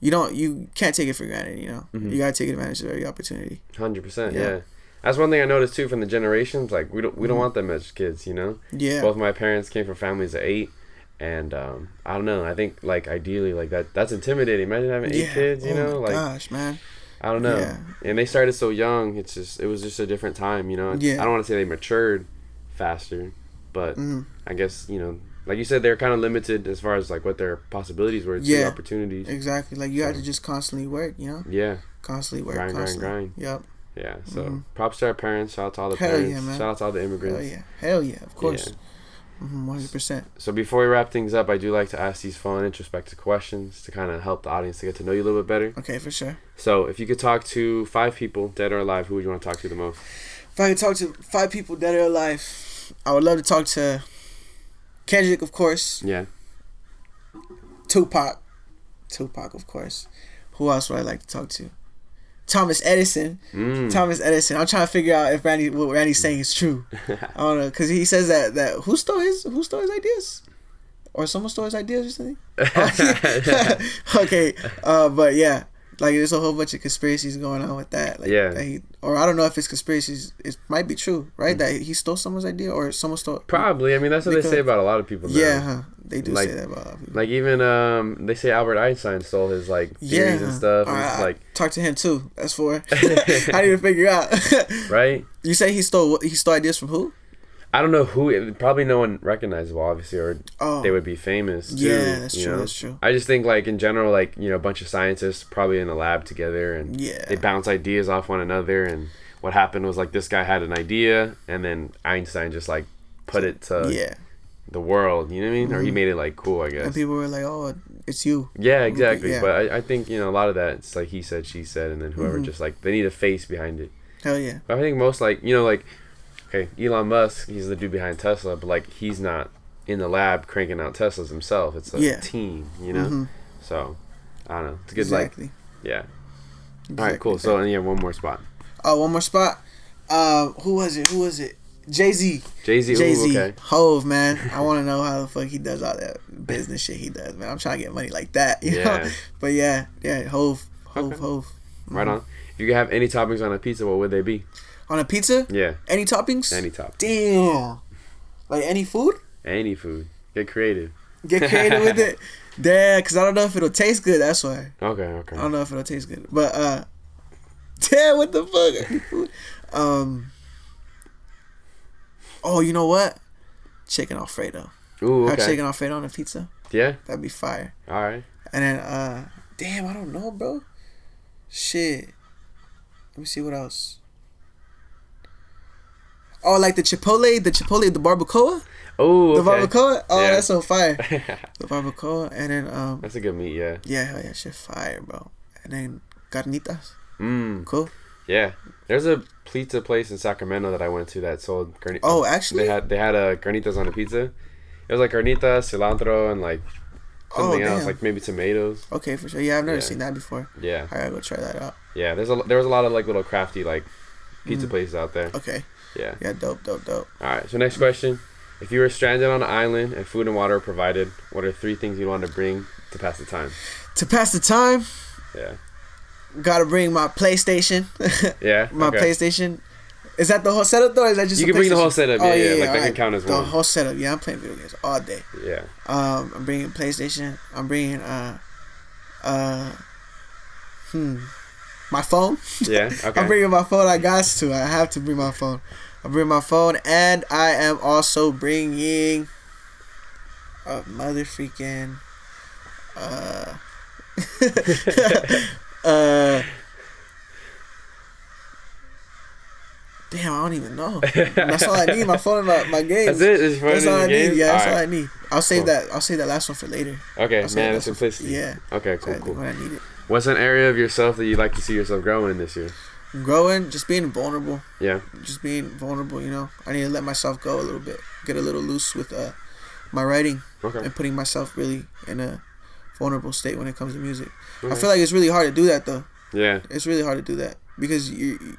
you don't you can't take it for granted. You know, Mhm. you gotta take advantage of every opportunity. Hundred percent, Yeah. yeah. That's one thing I noticed too from the generations. Like we don't we don't Mhm. want them as kids, you know. Yeah, Both my parents came from families of eight, and um, I don't know. I think like ideally like that that's intimidating. Imagine having eight yeah. kids, you oh know. my Like gosh, man. I don't know. Yeah. And they started so young. It's just it was just a different time, you know. Yeah. I don't want to say they matured faster, but Mm, I guess you know, like you said, they're kind of limited as far as like what their possibilities were, Yeah. opportunities. exactly. Like you had to just constantly work. You know, Yeah, constantly work. Grind, grind, constantly. grind. Yep. yeah. So Mhm. props to our parents. Shout out to all the Hell parents. yeah. Shout out to all the immigrants. Hell yeah. Hell yeah. Of course. Mm-hmm, one hundred percent. So before we wrap things up, I do like to ask these fun, introspective questions to kind of help the audience to get to know you a little bit better. Okay, for sure. So if you could talk to five people, dead or alive, who would you want to talk to the most? If I could talk to five people dead or alive, I would love to talk to Kendrick, of course. Yeah. Tupac. Tupac, of course. Who else would I like to talk to? Thomas Edison. Mm. Thomas Edison. I'm trying to figure out if Randy what Randy's saying is true. I don't know because he says that that who stole his who stole his ideas, or someone stole his ideas or something. okay, uh, but yeah, like there's a whole bunch of conspiracies going on with that. Like, Yeah. that he, or I don't know if it's conspiracies. It might be true, right? That he stole someone's idea, or someone stole. Probably. I mean, that's what they say about a lot of people. Now. Yeah, huh? They do Like- say that about a lot of people. Like even um, they say Albert Einstein stole his like yeah, theories and stuff. And like talk to him too. That's for. I need to figure out. right. you say he stole he stole ideas from who? I don't know who. Probably no one recognizable, obviously, or Oh, they would be famous. Too, yeah, that's true. know? That's true. I just think like in general, like you know, a bunch of scientists probably in a lab together, and Yeah. they bounce ideas off one another. And what happened was like this guy had an idea, and then Einstein just like put it to yeah, the world. You know what I mean? Or he Mhm. made it like cool, I guess. and people were like, "Oh, it's you." Yeah, exactly. Yeah. But I, I think you know a lot of that. It's like he said, she said, and then whoever Mhm. just like they need a face behind it. Hell yeah. But I think most like you know like okay, Elon Musk, he's the dude behind Tesla, but like he's not in the lab cranking out Teslas himself. It's a Yeah. team, you know. Mhm. So I don't know. It's a good Exactly. like yeah. exactly. All right, cool. So and yeah, one more spot. oh, one more spot. Uh, who was it? Who was it? Jay Z. Jay Z. Jay Z. Okay. Hove, man. I want to know how the fuck he does all that business shit he does, man. I'm trying to get money like that, you know. Yeah. But yeah, yeah, Hove, Hove, Okay. Hove. Right on. If you could have any toppings on a pizza, what would they be? On a pizza? Yeah, Any toppings? any top, Damn. Like any food? any food. Get creative. Get creative with it. Damn, because I don't know if it'll taste good. That's why. Okay, okay. I don't know if it'll taste good. But, uh, damn, what the fuck? Any food? Um, oh, you know what? Chicken Alfredo. Ooh, Have chicken Alfredo on a pizza? Yeah. That'd be fire. All right. And then, uh, damn, I don't know, bro. Shit. Let me see what else. Oh, like the Chipotle, the Chipotle, the barbacoa, Oh, the barbacoa. Oh, Yeah. that's so fire. The barbacoa, and then um, That's a good meat. Yeah. yeah, hell yeah, shit, fire, bro. And then carnitas, Mm. cool. Yeah. There's a pizza place in Sacramento that I went to that sold carnitas. Oh, actually, They had they had a carnitas on a pizza. It was like carnitas, cilantro, and like something oh else, like maybe tomatoes. okay, for sure. Yeah, I've never Yeah. seen that before. Yeah, I gotta go try that out. yeah. There's a there was a lot of like little crafty like pizza Mm. places out there. Okay, Yeah. yeah, dope, dope, dope. All right. So next question: If you were stranded on an island and food and water were provided, what are three things you'd want to bring to pass the time? To pass the time, Yeah. gotta bring my PlayStation. Yeah. my okay. PlayStation. Is that the whole setup though? Is that just You can bring the whole setup. Yeah, yeah. Like that alright. can count as The one. whole setup. Yeah, I'm playing video games all day. Yeah. Um, I'm bringing PlayStation. I'm bringing uh, uh, hmm, my phone. Yeah. Okay. I'm bringing my phone. I got to. I have to bring my phone. I'm bringing my phone, and I am also bringing a mother freaking uh, uh. Damn, I don't even know. That's all I need. My phone and my, my games. That's it. That's all I need. Yeah, that's all. I need. I'll save Cool. that. I'll save that last one for later. Okay, man, that's last one for- simplicity. Yeah. Okay, cool, cool. when I need it. What's an area of yourself that you'd like to see yourself growing in this year? Growing, just being vulnerable. Yeah. Just being vulnerable. You know, I need to let myself go a little bit. Get a little loose with uh, my writing Okay. and putting myself really in a vulnerable state when it comes to music. I feel like it's really hard to do that though. Yeah. It's really hard to do that because you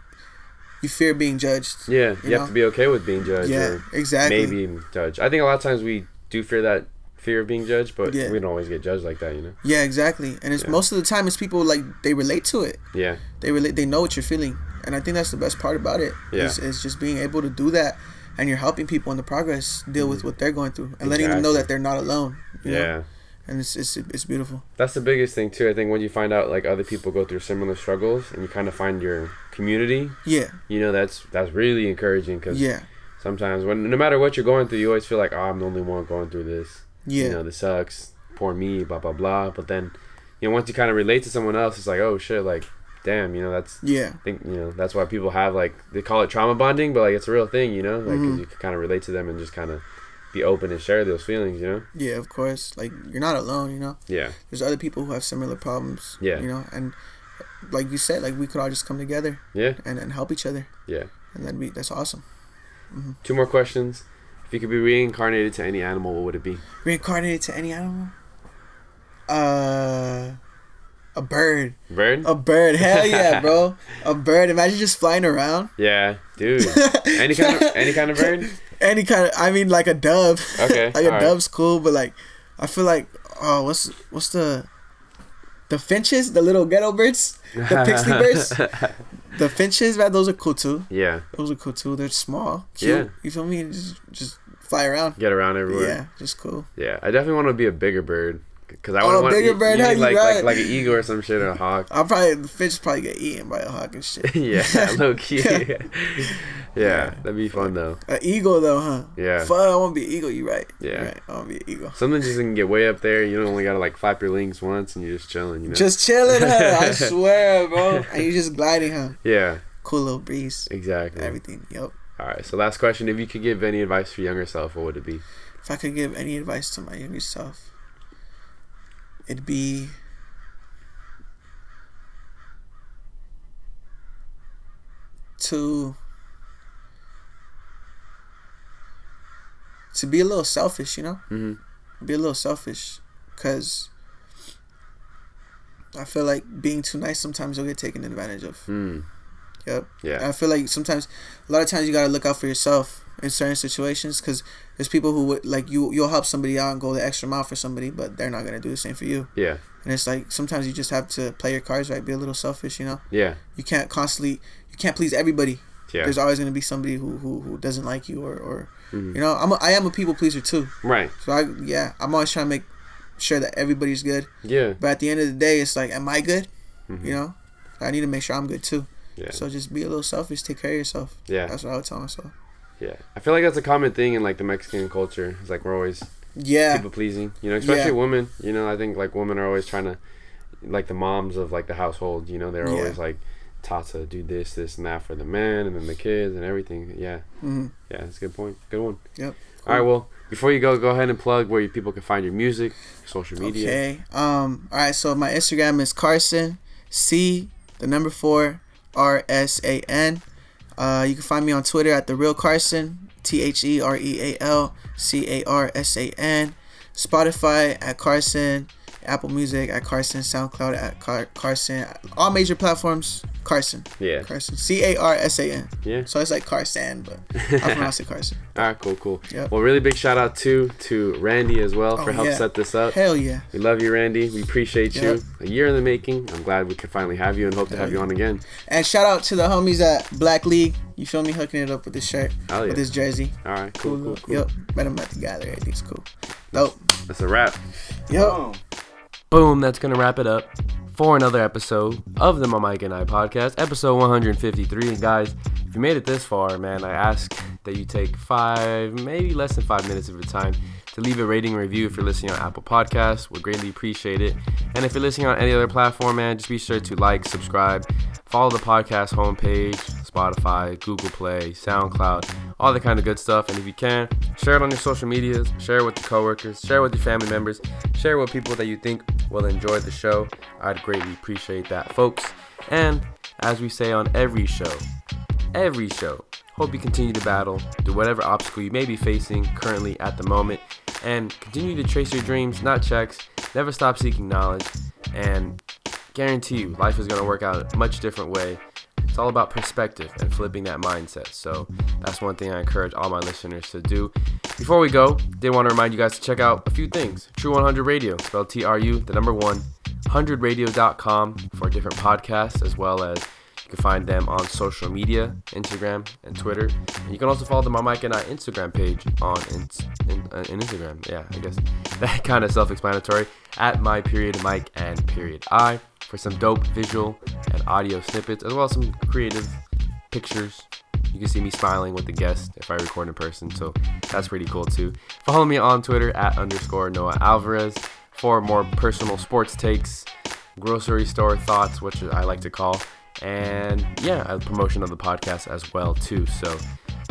you fear being judged. Yeah. You, You have to be okay with being judged. Yeah, exactly. maybe judged. I think a lot of times we do fear that fear of being judged, but Yeah. we don't always get judged like that, you know? Yeah, exactly. And it's Yeah. most of the time it's people like they relate to it. Yeah. they relate they know what you're feeling and i think that's the best part about it Yeah. is, is just being able to do that and you're helping people in the progress deal with mm. what they're going through and letting them know that they're not alone you know? Yeah. and it's, it's it's beautiful That's the biggest thing too. I think when you find out like other people go through similar struggles and you kind of find your community, yeah you know, that's that's really encouraging because yeah sometimes when no matter what you're going through, you always feel like, oh, I'm the only one going through this. Yeah You know, this sucks. Poor me. Blah blah blah. But then, you know, once you kind of relate to someone else, it's like, oh shit, like, damn, you know, that's yeah I think you know that's why people have like they call it trauma bonding, but like it's a real thing, you know, like 'cause Mhm. you can kind of relate to them and just kind of be open and share those feelings, you know. yeah of course like you're not alone you know Yeah, there's other people who have similar problems Yeah. you know and like you said like we could all just come together yeah, and, and help each other yeah. and that'd be that's awesome Two more questions. If you could be reincarnated to any animal, what would it be? reincarnated to any animal uh a bird Bird? A bird, hell yeah, bro. A bird. Imagine just flying around. Yeah, dude. any kind of any kind of bird? Any kind of, I mean, like a dove. Okay, like a alright. dove's cool, but like, I feel like, oh, what's what's the, the finches, the little ghetto birds, the pixie birds, the finches, man. Those are cool too. yeah, Those are cool too. They're small, cute. Yeah. You feel me? Just just fly around. get around everywhere. Yeah, just cool. Yeah, I definitely want to be a bigger bird because I Oh, a want bigger bird, you like, right. like like an eagle or some shit or a hawk. I'll probably the finch probably get eaten by a hawk and shit. yeah, low key. Yeah. that'd be fun though. An eagle though, huh? Yeah. Fuck, I want to be an eagle. You right? Yeah. right. I want to be an eagle. Something just can get way up there. You don't only gotta like flap your wings once, and you're just chilling. You know. Just chilling, huh? I swear, bro. And you just gliding, huh? yeah, Cool little breeze. exactly. Everything. Yep. All right. So last question: If you could give any advice for younger self, what would it be? If I could give any advice to my younger self, it'd be to to be a little selfish, you know? hmm Be a little selfish cuz I feel like being too nice sometimes you'll get taken advantage of. Hmm. Yep. Yeah. I feel like sometimes, a lot of times you gotta look out for yourself in certain situations because there's people who would like you. You'll help somebody out and go the extra mile for somebody, but they're not gonna do the same for you. Yeah. And it's like sometimes you just have to play your cards right, be a little selfish. You know, Yeah. you can't constantly, you can't please everybody. Yeah. there's always gonna be somebody who who, who doesn't like you or or Mhm. you know I'm a, I am a people pleaser too. Right. So I yeah I'm always trying to make sure that everybody's good. Yeah. But at the end of the day, it's like, am I good? Mhm. You know, I need to make sure I'm good too. Yeah. So just be a little selfish. Take care of yourself. Yeah. That's what I would tell myself. Yeah. I feel like that's a common thing in like the Mexican culture. It's like we're always Yeah. people pleasing. You know, especially Yeah. women. You know, I think like women are always trying to, like the moms of like the household. You know, they're Yeah. always like taught to do this, this, and that for the men and then the kids and everything. Yeah, hmm yeah, that's a good point. Good one. Yep. All right, well, before you go, go ahead and plug where people can find your music, social media. Okay. Um. All right. So my Instagram is Carson C the number four R S A N. Uh, you can find me on Twitter at the real Carson T H E R E A L C A R S A N. Spotify at Carson. Apple Music at Carson. SoundCloud at Car- Carson. All major platforms. Carson. Yeah, Carson. C A R S A N. yeah. So it's like Carson, but I pronounce it Carson. All right, cool, cool. Yep. Well, really big shout out too to Randy as well oh, for Oh, help yeah. set this up. Hell yeah. We love you, Randy. We appreciate Yep. you. A year in the making. I'm glad we could finally have you and hope to Hell have you on again. And shout out to the homies at Black League. You feel me? Hooking it up with this shirt, Hell yeah. with this jersey. All right, cool, cool, cool. Yep. Met them at the gallery. Everything's cool. Nope. That's a wrap. Yep. Boom, that's going to wrap it up for another episode of the My Mike and I podcast, episode 153. And guys, if you made it this far, man, I ask that you take five, maybe less than five minutes of your time to leave a rating review if you're listening on Apple Podcasts. Would greatly appreciate it. And if you're listening on any other platform, man, just be sure to like, subscribe, follow the podcast homepage, Spotify, Google Play, SoundCloud, all the kind of good stuff. And if you can, share it on your social medias, share it with your coworkers, share it with your family members, share it with people that you think will enjoy the show. I'd greatly appreciate that, folks. And as we say on every show, every show, hope you continue to battle through whatever obstacle you may be facing currently at the moment, and continue to chase your dreams, not checks. Never stop seeking knowledge, and guarantee you, life is going to work out a much different way. It's all about perspective and flipping that mindset. So that's one thing I encourage all my listeners to do. Before we go, did want to remind you guys to check out a few things. True 100 Radio, spelled T-R-U, the number one, 100radio.com for different podcasts, as well as you can find them on social media, Instagram and Twitter. And you can also follow them on Mike and I Instagram page on in, in, uh, in Instagram. Yeah, I guess that kind of self-explanatory. At my period Mike and period I for some dope visual and audio snippets, as well as some creative pictures. You can see me smiling with the guest if I record in person, so that's pretty cool too. Follow me on Twitter at underscore Noah Alvarez for more personal sports takes, grocery store thoughts, which I like to call, and yeah, a promotion of the podcast as well too. So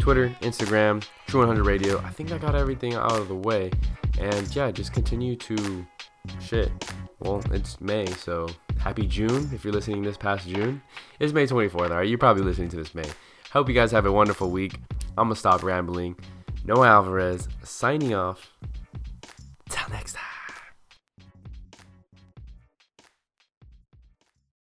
Twitter, Instagram, True 100 Radio. I think I got everything out of the way, and yeah, just continue to shit. Well, it's May, so happy June if you're listening this past June. It's May 24th, all right? You're probably listening to this May. Hope you guys have a wonderful week. I'm going to stop rambling. Noah Alvarez signing off. Till next time.